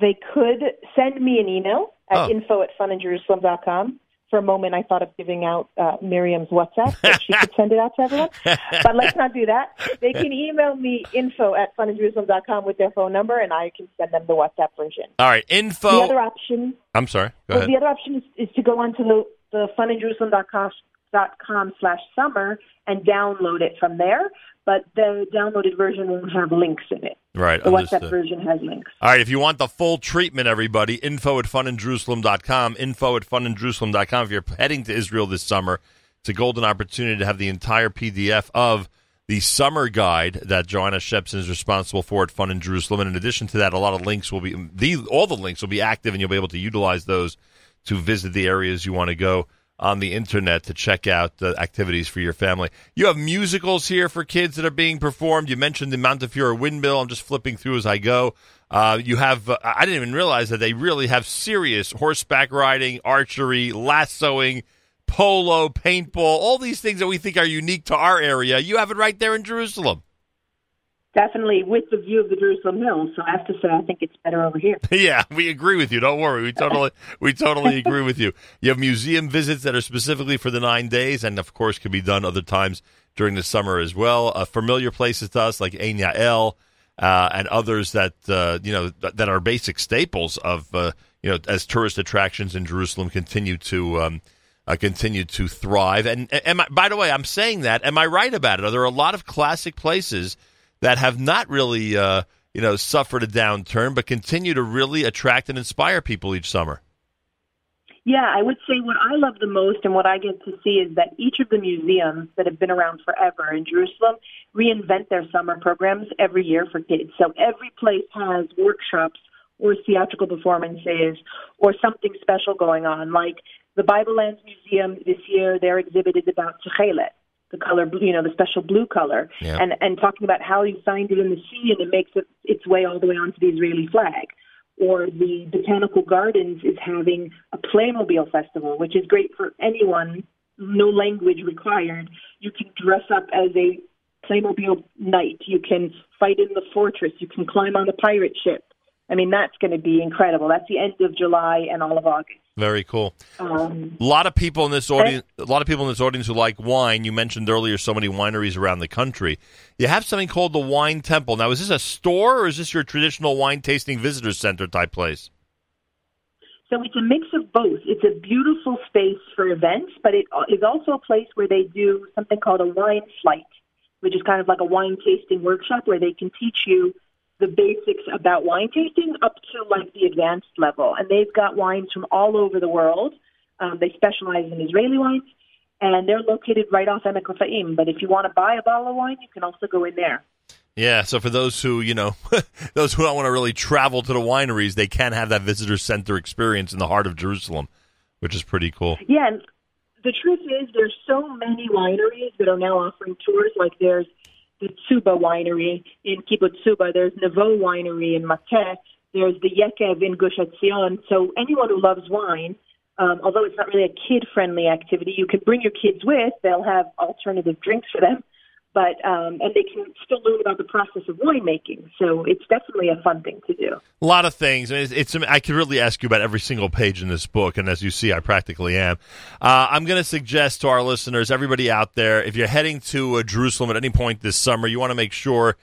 they could send me an email at oh. info at funinjerusalem.com for a moment, I thought of giving out uh, Miriam's WhatsApp so she could send it out to everyone. But let's not do that. They can email me info at funinjerusalem.com with their phone number, and I can send them the WhatsApp version. All right, info. The other option. I'm sorry. Go well, ahead. The other option is, is to go onto the, the funinjerusalem.com dot com slash summer and download it from there. But the downloaded version won't have links in it. Right. The understood. WhatsApp version has links. All right. If you want the full treatment, everybody, info at funinjerusalem.com, info at funinjerusalem.com. If you're heading to Israel this summer, it's a golden opportunity to have the entire PDF of the summer guide that Joanna Shebson is responsible for at Fun in Jerusalem. And in addition to that, a lot of links will be, the, all the links will be active and you'll be able to utilize those to visit the areas you want to go on the internet to check out the activities for your family. You have musicals here for kids that are being performed. You mentioned the Montefiore Windmill. I'm just flipping through as I go. Uh, you have, uh, I didn't even realize that they really have serious horseback riding, archery, lassoing, polo, paintball, all these things that we think are unique to our area. You have it right there in Jerusalem definitely with the view of the Jerusalem Hills. So I have to say, I think it's better over here. yeah, we agree with you. Don't worry, we totally we totally agree with you. You have museum visits that are specifically for the nine days, and of course, can be done other times during the summer as well. Uh, familiar places to us like Ein Yael uh, and others that uh, you know th- that are basic staples of uh, you know as tourist attractions in Jerusalem continue to. Um, uh, continue to thrive. And, and I, by the way, I'm saying that. Am I right about it? Are there a lot of classic places that have not really, uh, you know, suffered a downturn, but continue to really attract and inspire people each summer. Yeah, I would say what I love the most and what I get to see is that each of the museums that have been around forever in Jerusalem reinvent their summer programs every year for kids. So every place has workshops or theatrical performances or something special going on. Like the Bible Lands Museum this year, their exhibit is about Tchelet, the color blue, you know, the special blue color, yeah. and and talking about how you find it in the sea and it makes it its way all the way onto the Israeli flag. Or the Botanical Gardens is having a Playmobil festival, which is great for anyone, no language required. You can dress up as a Playmobil knight. You can fight in the fortress. You can climb on a pirate ship. I mean, that's going to be incredible. That's the end of July and all of August. Very cool. Um, a lot of people in this audience, a lot of people in this audience who like wine. You mentioned earlier so many wineries around the country. You have something called the Wine Temple. Now, is this a store or is this your traditional wine tasting visitor center type place? So it's a mix of both. It's a beautiful space for events, but it is also a place where they do something called a wine flight, which is kind of like a wine tasting workshop where they can teach you the basics about wine tasting up to like the advanced level. And they've got wines from all over the world. Um, they specialize in Israeli wines, and they're located right off Emek Refaim. But if you want to buy a bottle of wine, you can also go in there. Yeah, so for those who, you know, those who don't want to really travel to the wineries, they can have that visitor center experience in the heart of Jerusalem, which is pretty cool. Yeah, and the truth is there's so many wineries that are now offering tours. Like there's the Tsuba winery in Kibbutz Tsuba. There's Nevo winery in Mateh. There's the Yekev in Gush Etzion. So anyone who loves wine, um, although it's not really a kid-friendly activity, you can bring your kids with. They'll have alternative drinks for them but um, and they can still learn about the process of winemaking. So it's definitely a fun thing to do. A lot of things. It's, it's I could really ask you about every single page in this book, and as you see, I practically am. Uh, I'm going to suggest to our listeners, everybody out there, if you're heading to uh, Jerusalem at any point this summer, you want to make sure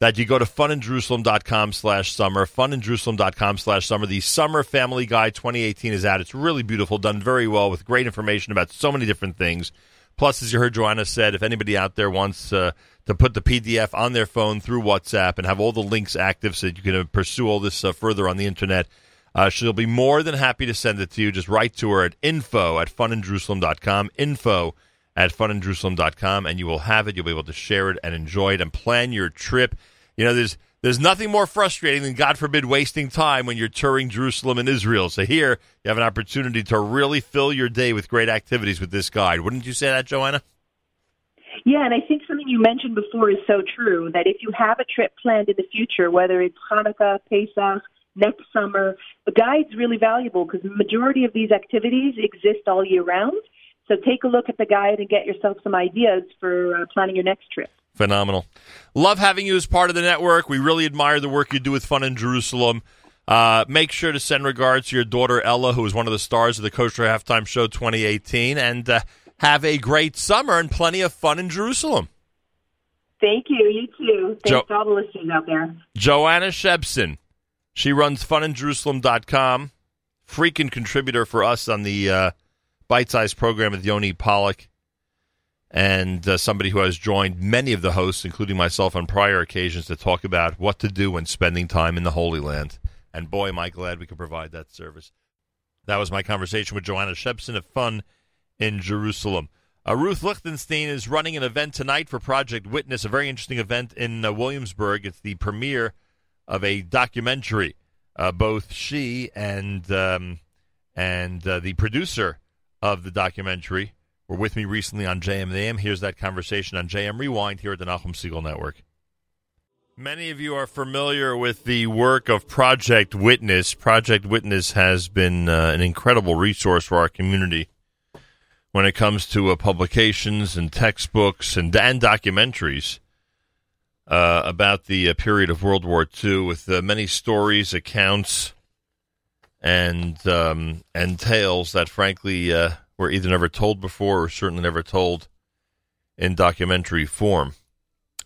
that you go to funinjerusalem.com slash summer, funinjerusalem.com slash summer. The Summer Family Guide 2018 is out. It's really beautiful, done very well with great information about so many different things. Plus, as you heard Joanna said, if anybody out there wants uh, to put the PDF on their phone through WhatsApp and have all the links active so that you can uh, pursue all this uh, further on the internet, uh, she'll be more than happy to send it to you. Just write to her at info at funinjerusalem.com, info at funinjerusalem.com, and you will have it. You'll be able to share it and enjoy it and plan your trip. You know, there's there's nothing more frustrating than, God forbid, wasting time when you're touring Jerusalem and Israel. So here, you have an opportunity to really fill your day with great activities with this guide. Wouldn't you say that, Joanna? Yeah, and I think something you mentioned before is so true that if you have a trip planned in the future, whether it's Hanukkah, Pesach, next summer, the guide's really valuable because the majority of these activities exist all year round. So take a look at the guide and get yourself some ideas for uh, planning your next trip. Phenomenal. Love having you as part of the network. We really admire the work you do with Fun in Jerusalem. Uh, make sure to send regards to your daughter Ella, who is one of the stars of the Kosher Halftime Show 2018, and uh, have a great summer and plenty of fun in Jerusalem. Thank you. You too. Thanks jo- to all the listeners out there. Joanna Shebson. She runs funinjerusalem.com. Freaking contributor for us on the uh, bite sized program with Yoni Pollock. And uh, somebody who has joined many of the hosts, including myself, on prior occasions to talk about what to do when spending time in the Holy Land. And boy, am I glad we could provide that service. That was my conversation with Joanna Shebson of Fun in Jerusalem. Uh, Ruth Lichtenstein is running an event tonight for Project Witness, a very interesting event in uh, Williamsburg. It's the premiere of a documentary. Uh, both she and um, and uh, the producer of the documentary were with me recently on JM AM. Here's that conversation on JM Rewind here at the Nachum Segal Network. Many of you are familiar with the work of Project Witness. Project Witness has been uh, an incredible resource for our community when it comes to uh, publications and textbooks and, and documentaries uh, about the uh, period of World War II, with uh, many stories, accounts, and um, and tales that, frankly, uh, were either never told before or certainly never told in documentary form.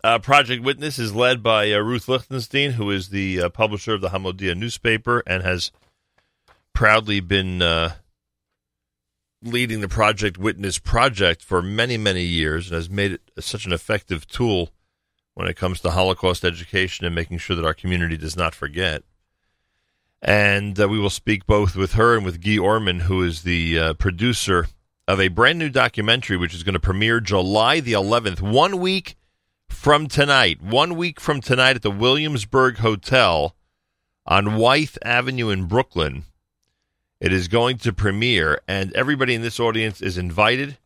Uh, Project Witness is led by uh, Ruth Lichtenstein, who is the uh, publisher of the Hamodia newspaper and has proudly been uh, leading the Project Witness project for many, many years and has made it such an effective tool when it comes to Holocaust education and making sure that our community does not forget. And uh, we will speak both with her and with Guy Orman, who is the uh, producer of a brand new documentary which is going to premiere July the 11th, one week from tonight, one week from tonight at the Williamsburg Hotel on Wythe Avenue in Brooklyn. It is going to premiere, and everybody in this audience is invited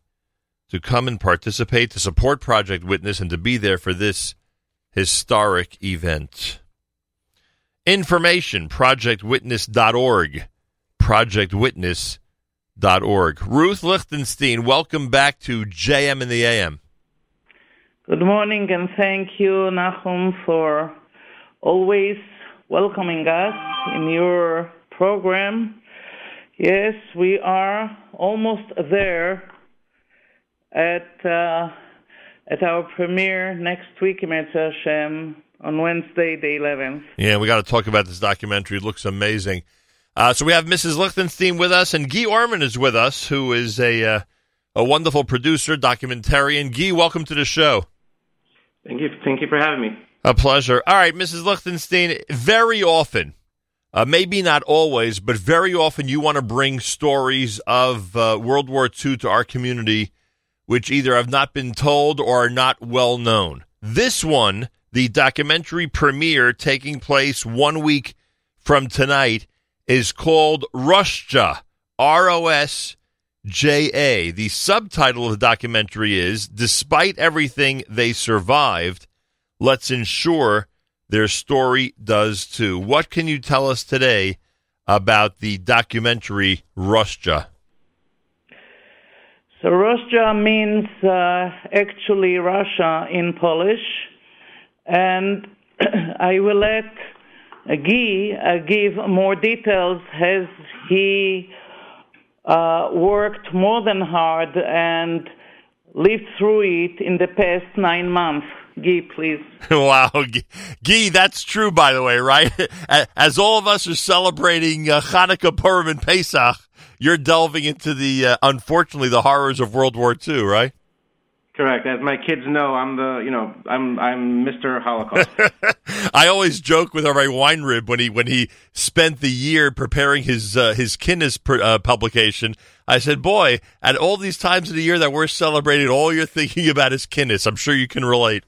to come and participate, to support Project Witness, and to be there for this historic event. Information projectwitness.org. Projectwitness.org. Ruth Lichtenstein, welcome back to JM in the AM. Good morning, and thank you, Nachum, for always welcoming us in your program. Yes, we are almost there at uh, at our premiere next week, Hashem, on Wednesday, the 11th. Yeah, we got to talk about this documentary. It looks amazing. Uh, so we have Mrs. Lichtenstein with us, and Guy Orman is with us, who is a uh, a wonderful producer, documentarian. Guy, welcome to the show. Thank you. Thank you for having me. A pleasure. All right, Mrs. Lichtenstein, very often, uh, maybe not always, but very often you want to bring stories of uh, World War II to our community which either have not been told or are not well known. This one, the documentary premiere taking place one week from tonight, is called Rosja, R O S J.A. The subtitle of the documentary is Despite Everything They Survived, Let's Ensure Their Story Does Too. What can you tell us today about the documentary Rosja? So Rosja means uh, actually Russia in Polish, and I will let Guy uh, give more details as he uh, worked more than hard and lived through it in the past nine months. Guy, please. wow, Guy, that's true, by the way, right? As all of us are celebrating uh, Hanukkah, Purim, and Pesach, you're delving into the, uh, unfortunately, the horrors of World War II, right? Correct. As my kids know, I'm the you know I'm I'm Mr. Holocaust. I always joke with Rabbi Weinreb when he when he spent the year preparing his uh, his Kinnis uh, publication. I said, "Boy, at all these times of the year that we're celebrating, all you're thinking about is Kinnis. I'm sure you can relate."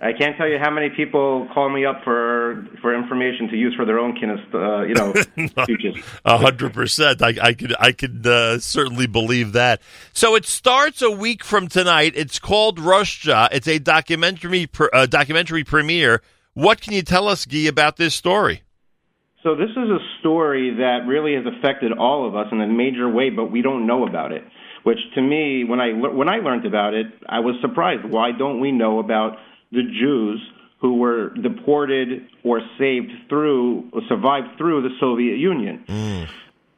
I can't tell you how many people call me up for for information to use for their own kinest, uh, you know, speeches. A hundred percent. I, I could I could uh, certainly believe that. So it starts a week from tonight. It's called Russia. It's a documentary uh, documentary premiere. What can you tell us, Guy, about this story? So this is a story that really has affected all of us in a major way, but we don't know about it. Which to me, when I when I learned about it, I was surprised. Why don't we know about the Jews who were deported or saved through or survived through the Soviet Union. Mm.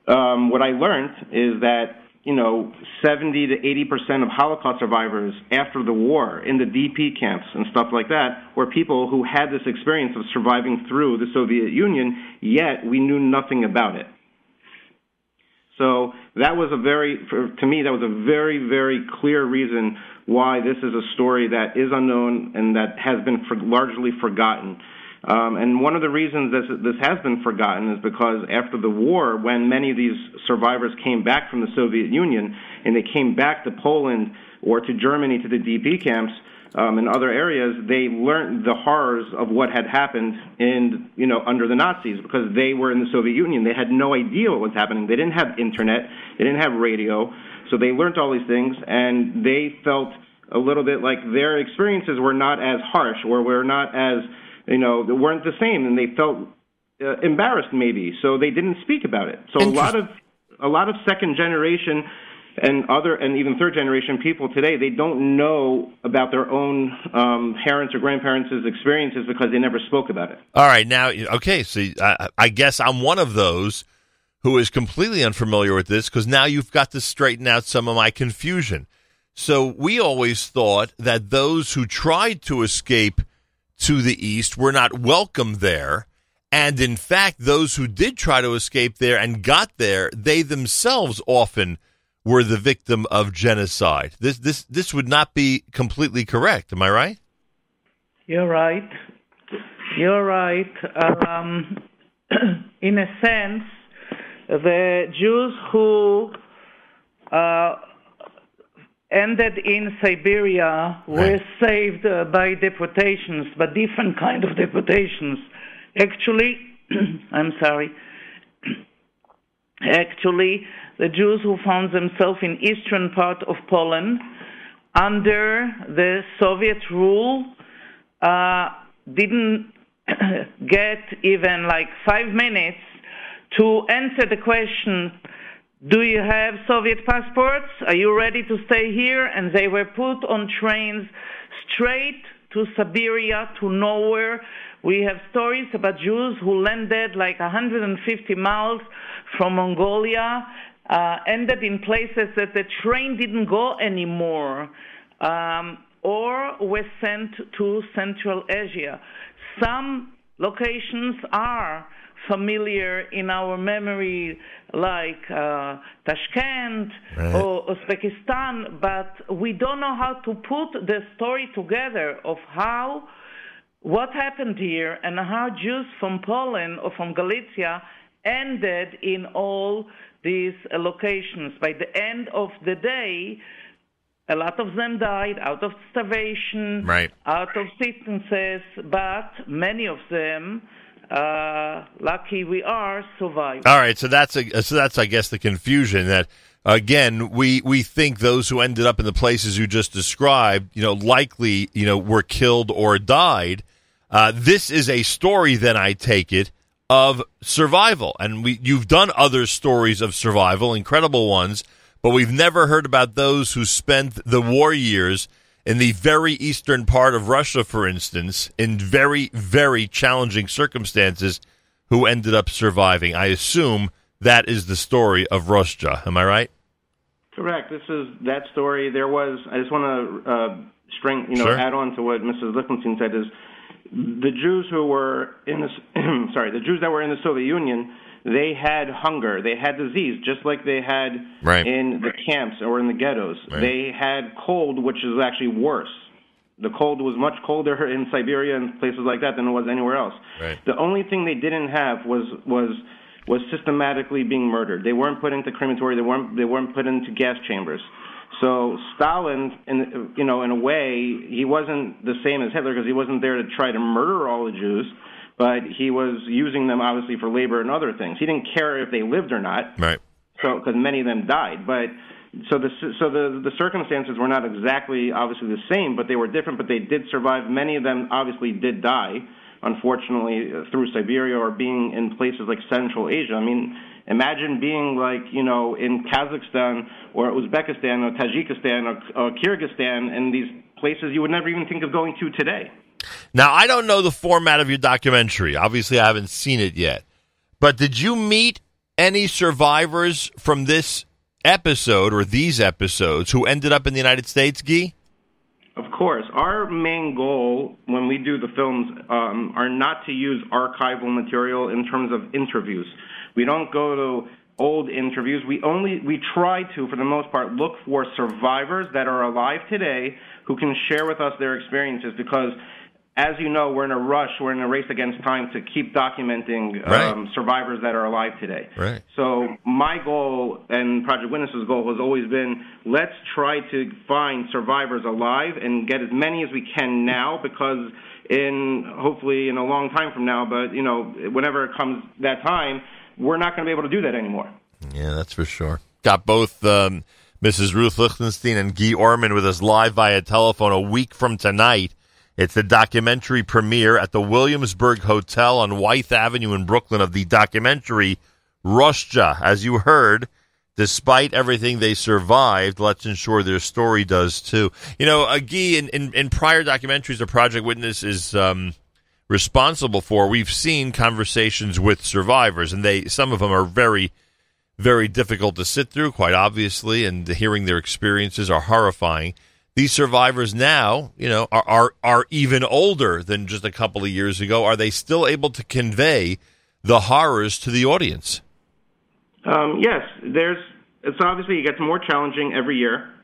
Um, what I learned is that you know 70 to 80 percent of Holocaust survivors after the war in the DP camps and stuff like that were people who had this experience of surviving through the Soviet Union, yet we knew nothing about it. So that was a very, to me, that was a very, very clear reason why this is a story that is unknown and that has been largely forgotten. Um, and one of the reasons this, this has been forgotten is because after the war, when many of these survivors came back from the Soviet Union and they came back to Poland or to Germany to the DP camps, um, in other areas, they learned the horrors of what had happened in, you know, under the Nazis because they were in the Soviet Union. They had no idea what was happening. They didn't have internet. They didn't have radio. So they learned all these things, and they felt a little bit like their experiences were not as harsh or were not as you know they weren't the same, and they felt uh, embarrassed maybe, so they didn't speak about it. So a lot of a lot of second generation and other and even third generation people today they don't know about their own um, parents or grandparents' experiences because they never spoke about it. All right, now okay, so I, I guess I'm one of those who is completely unfamiliar with this because now you've got to straighten out some of my confusion. So we always thought that those who tried to escape to the east were not welcome there. And in fact, those who did try to escape there and got there, they themselves often were the victim of genocide. This this this would not be completely correct. Am I right? You're right. You're right. Um, in a sense, the Jews who uh, ended in Siberia were saved uh, by deportations, but different kind of deportations. Actually, I'm sorry. Actually, the Jews who found themselves in eastern part of Poland under the Soviet rule uh, didn't get even like five minutes to answer the question do you have Soviet passports? Are you ready to stay here? And they were put on trains straight to Siberia, to nowhere. We have stories about Jews who landed like 150 miles from Mongolia, uh, ended in places that the train didn't go anymore, um, or were sent to Central Asia. Some locations are familiar in our memory, like uh, Tashkent right. or Uzbekistan, but we don't know how to put the story together of how what happened here and how Jews from Poland or from Galicia ended in all these locations. By the end of the day, a lot of them died out of starvation, right. out of sicknesses, but many of them uh, lucky we are, survived. All right, so that's a, so that's I guess the confusion that again we we think those who ended up in the places you just described, you know, likely you know were killed or died. Uh, this is a story, then I take it, of survival, and we you've done other stories of survival, incredible ones, but we've never heard about those who spent the war years in the very eastern part of Russia, for instance, in very, very challenging circumstances, who ended up surviving. I assume that is the story of Russia. Am I right? Correct. This is that story. There was. I just want to uh, string, you know, sure. add on to what Mrs. Lichtenstein said. Is the Jews who were in the sorry, the Jews that were in the Soviet Union they had hunger, they had disease, just like they had right. in the camps or in the ghettos. Right. They had cold, which is actually worse. The cold was much colder in Siberia and places like that than it was anywhere else. Right. The only thing they didn't have was was was systematically being murdered. They weren't put into crematory. They weren't they weren't put into gas chambers. So Stalin, in you know, in a way, he wasn't the same as Hitler because he wasn't there to try to murder all the Jews, but he was using them obviously for labor and other things. He didn't care if they lived or not. Right. So because many of them died, but so the so the the circumstances were not exactly obviously the same, but they were different. But they did survive. Many of them obviously did die, unfortunately, through Siberia or being in places like Central Asia. I mean, imagine being like you know in Kazakhstan or Uzbekistan or Tajikistan or, or Kyrgyzstan and these places you would never even think of going to today. Now, I don't know the format of your documentary. Obviously, I haven't seen it yet. But did you meet any survivors from this episode or these episodes who ended up in the United States, Guy? Of course. Our main goal when we do the films um, are not to use archival material in terms of interviews. We don't go to old interviews. We only we try to, for the most part, look for survivors that are alive today who can share with us their experiences because as you know, we're in a rush. We're in a race against time to keep documenting um, Right. survivors that are alive today. Right. So my goal and Project Witness's goal has always been let's try to find survivors alive and get as many as we can now because in hopefully in a long time from now, but you know whenever it comes that time, we're not going to be able to do that anymore. Yeah, that's for sure. Got both um, Mrs. Ruth Lichtenstein and Guy Orman with us live via telephone a week from tonight. It's the documentary premiere at the Williamsburg Hotel on Wythe Avenue in Brooklyn of the documentary Russia. As you heard, despite everything they survived, let's ensure their story does too. You know, uh, Guy, in, in, in prior documentaries, the Project Witness is um, responsible for. We've seen conversations with survivors, and they some of them are very very difficult to sit through, quite obviously, and hearing their experiences are horrifying. These survivors now, you know, are, are are even older than just a couple of years ago. Are they still able to convey the horrors to the audience? Um, yes, there's. It's obviously it gets more challenging every year.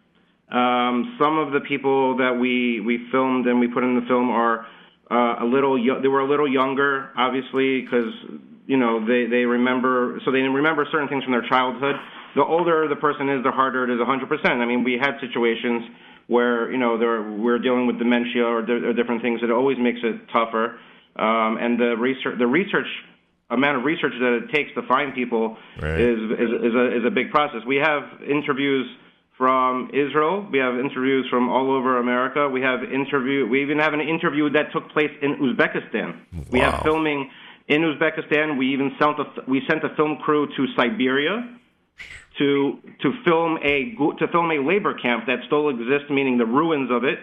Um, some of the people that we we filmed and we put in the film are uh, a little. They were a little younger, obviously, because you know they they remember. So they remember certain things from their childhood. The older the person is, the harder it is. 100%. I mean, we had situations where you know there, we're dealing with dementia or, di- or different things. It always makes it tougher. Um, and the research the research amount of research that it takes to find people Right. is, is is a is a big process. We have interviews from Israel. We have interviews from all over America. We have interview. We even have an interview that took place in Uzbekistan. We have filming in Uzbekistan. We even sent a we sent a film crew to Siberia to to film a to film a labor camp that still exists, meaning the ruins of it.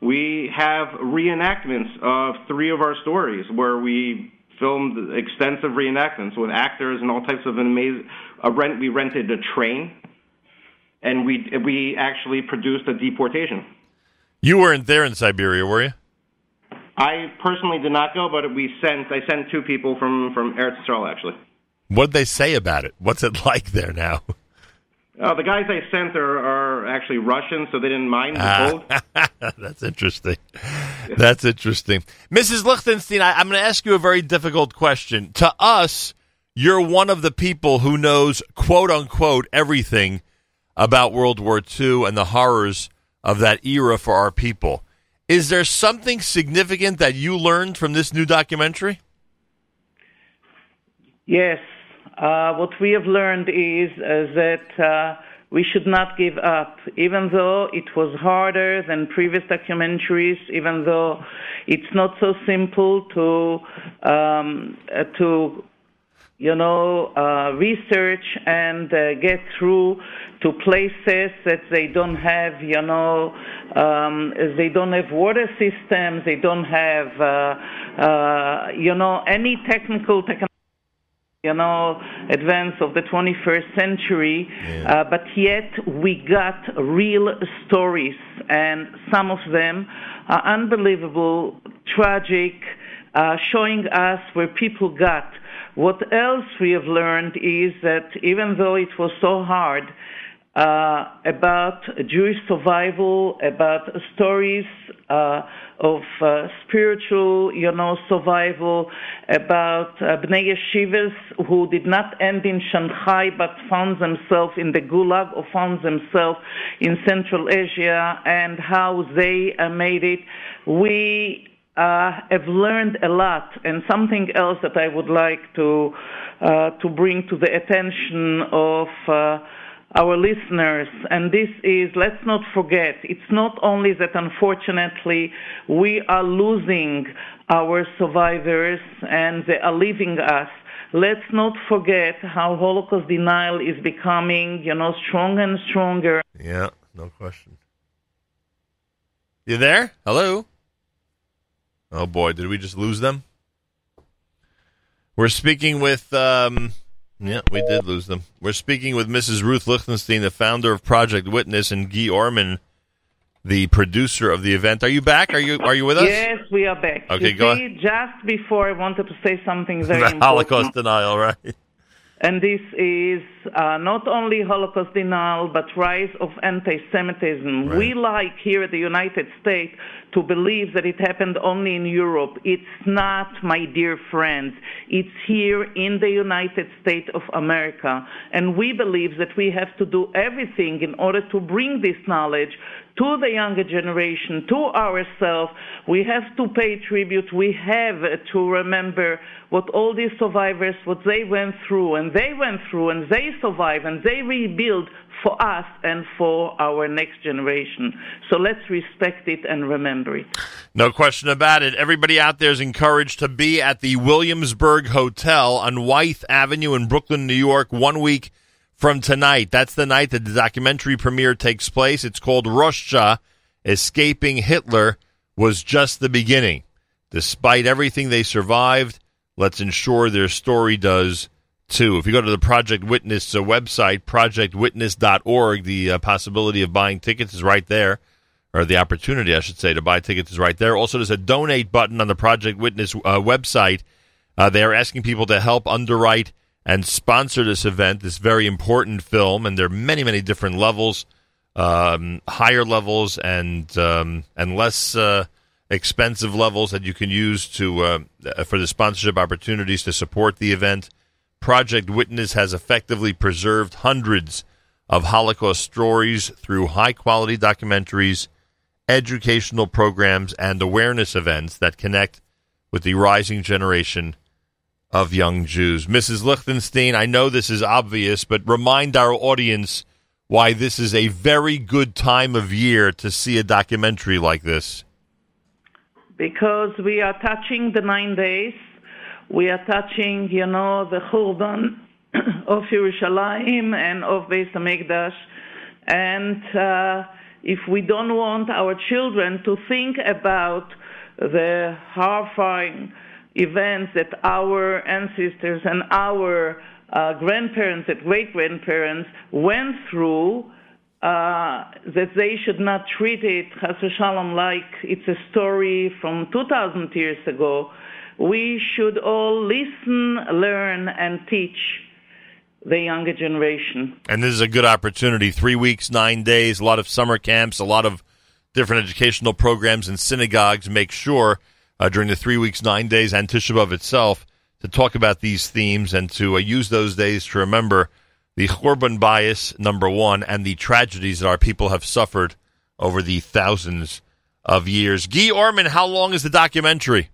We have reenactments of three of our stories where we filmed extensive reenactments with actors and all types of amazing. A uh, rent we rented a train, and we we actually produced a deportation. You weren't there in Siberia, were you? I personally did not go, but we sent I sent two people from from Eretz Yisrael actually. What did they say about it? What's it like there now? Uh, the guys I sent are, are actually Russian, so they didn't mind the Ah. cold. That's interesting. That's interesting. Mrs. Lichtenstein, I, I'm going to ask you a very difficult question. To us, you're one of the people who knows, quote unquote, everything about World War II and the horrors of that era for our people. Is there something significant that you learned from this new documentary? Yes. Uh, what we have learned is uh, that uh, we should not give up, even though it was harder than previous documentaries, even though it's not so simple to um, uh, to you know uh, research and uh, get through to places that they don't have you know um, they don't have water systems, they don't have uh, uh, you know any technical technology you know, advance of the 21st century, uh, but yet we got real stories, and some of them are unbelievable, tragic, uh, showing us where people got. What else we have learned is that even though it was so hard, uh, about Jewish survival, about stories uh, of uh, spiritual, you know, survival, about uh, Bnei Yeshivas who did not end in Shanghai but found themselves in the Gulag or found themselves in Central Asia and how they uh, made it. We have learned a lot, and something else that I would like to uh, to bring to the attention of uh, our listeners, and this is let's not forget, it's not only that unfortunately we are losing our survivors and they are leaving us. Let's not forget how Holocaust denial is becoming, you know, stronger and stronger. Yeah, no question. You there? Hello? Oh boy, did we just lose them? We're speaking with um, yeah, we did lose them. We're speaking with Mrs. Ruth Lichtenstein, the founder of Project Witness, and Guy Orman, the producer of the event. Are you back? Are you are you with us? Yes, we are back. Okay, you go see, Just before I wanted to say something very The important. Holocaust denial, right? And this is uh, not only Holocaust denial, but rise of anti-Semitism. Right. We like here at the United States to believe that it happened only in Europe. It's not, my dear friends. It's here in the United States of America. And we believe that we have to do everything in order to bring this knowledge to the younger generation, to ourselves. We have to pay tribute. We have to remember what all these survivors, what they went through, and they went through, and they survived, and they rebuild for us and for our next generation. So let's respect it and remember it. No question about it. Everybody out there is encouraged to be at the Williamsburg Hotel on Wythe Avenue in Brooklyn, New York, one week from tonight. That's the night that the documentary premiere takes place. It's called Russia Escaping Hitler was just the beginning. Despite everything they survived, let's ensure their story does too. If you go to the Project Witness uh, website, projectwitness.org, the uh, possibility of buying tickets is right there, or the opportunity, I should say, to buy tickets is right there. Also, there's a donate button on the Project Witness uh, website. Uh, they are asking people to help underwrite and sponsor this event, this very important film, and there are many, many different levels, um, higher levels and um, and less uh, expensive levels that you can use to uh, for the sponsorship opportunities to support the event. Project Witness has effectively preserved hundreds of Holocaust stories through high quality documentaries, educational programs, and awareness events that connect with the rising generation of young Jews. Mrs. Lichtenstein, I know this is obvious, but remind our audience why this is a very good time of year to see a documentary like this. because we are touching the nine days. We are touching, you know, the Churban of Yerushalayim and of Beis Hamikdash. And uh, if we don't want our children to think about the horrifying events that our ancestors and our uh, grandparents and great grandparents went through, uh, that they should not treat it, chas v'shalom, like it's a story from 2,000 years ago. We should all listen, learn, and teach the younger generation. And this is a good opportunity. Three weeks, nine days, a lot of summer camps, a lot of different educational programs and synagogues make sure uh, during the three weeks, nine days, and Tisha B'Av itself to talk about these themes and to uh, use those days to remember the Churban Bayis, number one, and the tragedies that our people have suffered over the thousands of years. Guy Orman, how long is the documentary?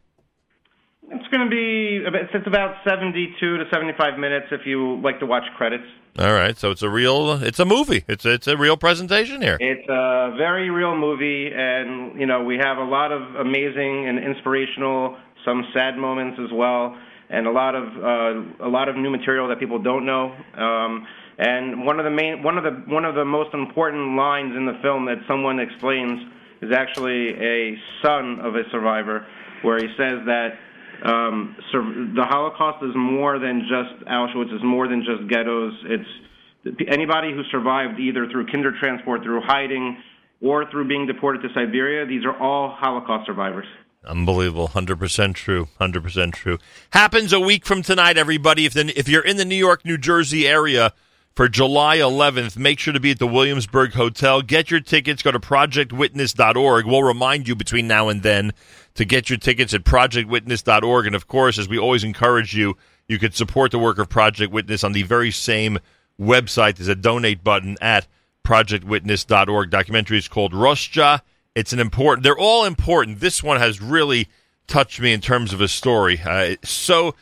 It's going to be it's about 72 to 75 minutes if you like to watch credits. All right, so it's a real, it's a movie. It's a, it's a real presentation here. It's a very real movie, and you know we have a lot of amazing and inspirational, some sad moments as well, and a lot of uh, a lot of new material that people don't know. Um, and one of the main, one of the one of the most important lines in the film that someone explains is actually a son of a survivor, where he says that um, the Holocaust is more than just Auschwitz, is more than just ghettos. It's anybody who survived either through kinder transport, through hiding, or through being deported to Siberia. These are all Holocaust survivors. Unbelievable, hundred percent true, hundred percent true. Happens a week from tonight, everybody. If then if you're in the New York, New Jersey area, for July 11th. Make sure to be at the Williamsburg Hotel. Get your tickets. Go to projectwitness.org. We'll remind you between now and then to get your tickets at projectwitness.org. And of course, as we always encourage you, you could support the work of Project Witness on the very same website. There's a donate button at projectwitness.org. Documentary is called Rosja. It's an important, they're all important. This one has really touched me in terms of a story. Uh, so,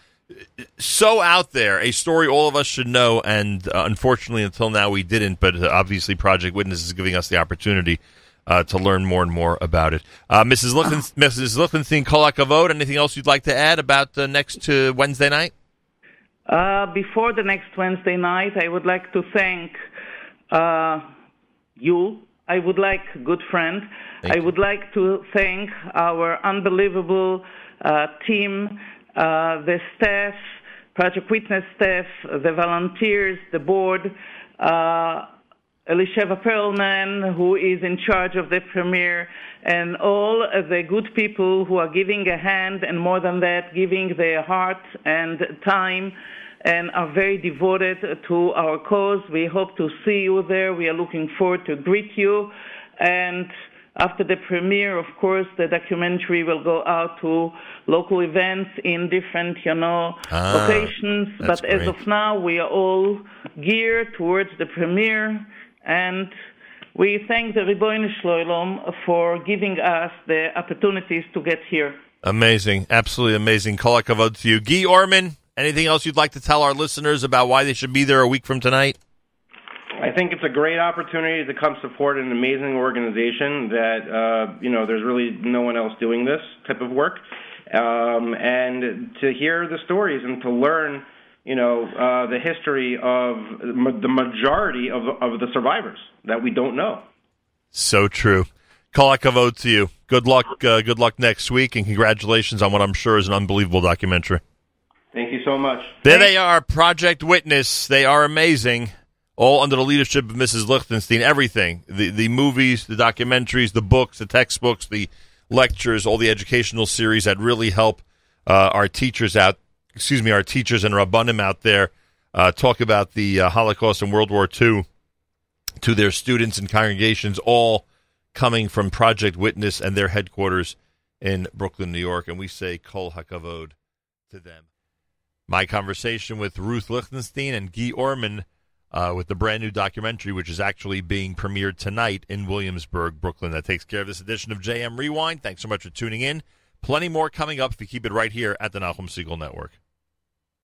so out there, a story all of us should know, and uh, unfortunately, until now, we didn't. But uh, obviously, Project Witness is giving us the opportunity uh, to learn more and more about it. Uh, Mrs. Lichten, Mrs. Lichtenstein, vote. Anything else you'd like to add about uh, next to Wednesday night? Uh, before the next Wednesday night, I would like to thank uh, you. I would like, good friend, Thank I you. would like to thank our unbelievable uh, team, the staff, Project Witness staff, the volunteers, the board, uh, Elisheva Perlman, who is in charge of the premiere, and all the good people who are giving a hand, and more than that, giving their heart and time, and are very devoted to our cause. We hope to see you there. We are looking forward to greet you. And after the premiere, of course, the documentary will go out to local events in different, you know, Ah, locations. But as of now, we are all geared towards the premiere, and we thank the Ribono Shloilom for giving us the opportunities to get here. Amazing, absolutely amazing. Vote to you, Guy Orman. Anything else you'd like to tell our listeners about why they should be there a week from tonight? I think it's a great opportunity to come support an amazing organization that uh, you know there's really no one else doing this type of work, um, and to hear the stories and to learn you know uh, the history of the majority of of the survivors that we don't know. So true. Kol Hakavod to you. Good luck. Uh, good luck next week, and congratulations on what I'm sure is an unbelievable documentary. Thank you so much. There they are, Project Witness. They are amazing. All under the leadership of Mrs. Lichtenstein. Everything the the movies, the documentaries, the books, the textbooks, the lectures, all the educational series that really help uh, our teachers out. Excuse me, our teachers and rabbanim out there uh, talk about the uh, Holocaust and World War II to their students and congregations, all coming from Project Witness and their headquarters in Brooklyn, New York. And we say Kol Hakavod to them. My conversation with Ruth Lichtenstein and Guy Orman uh, with the brand new documentary, which is actually being premiered tonight in Williamsburg, Brooklyn. That takes care of this edition of JM Rewind. Thanks so much for tuning in. Plenty more coming up if you keep it right here at the Nachum Segal Network.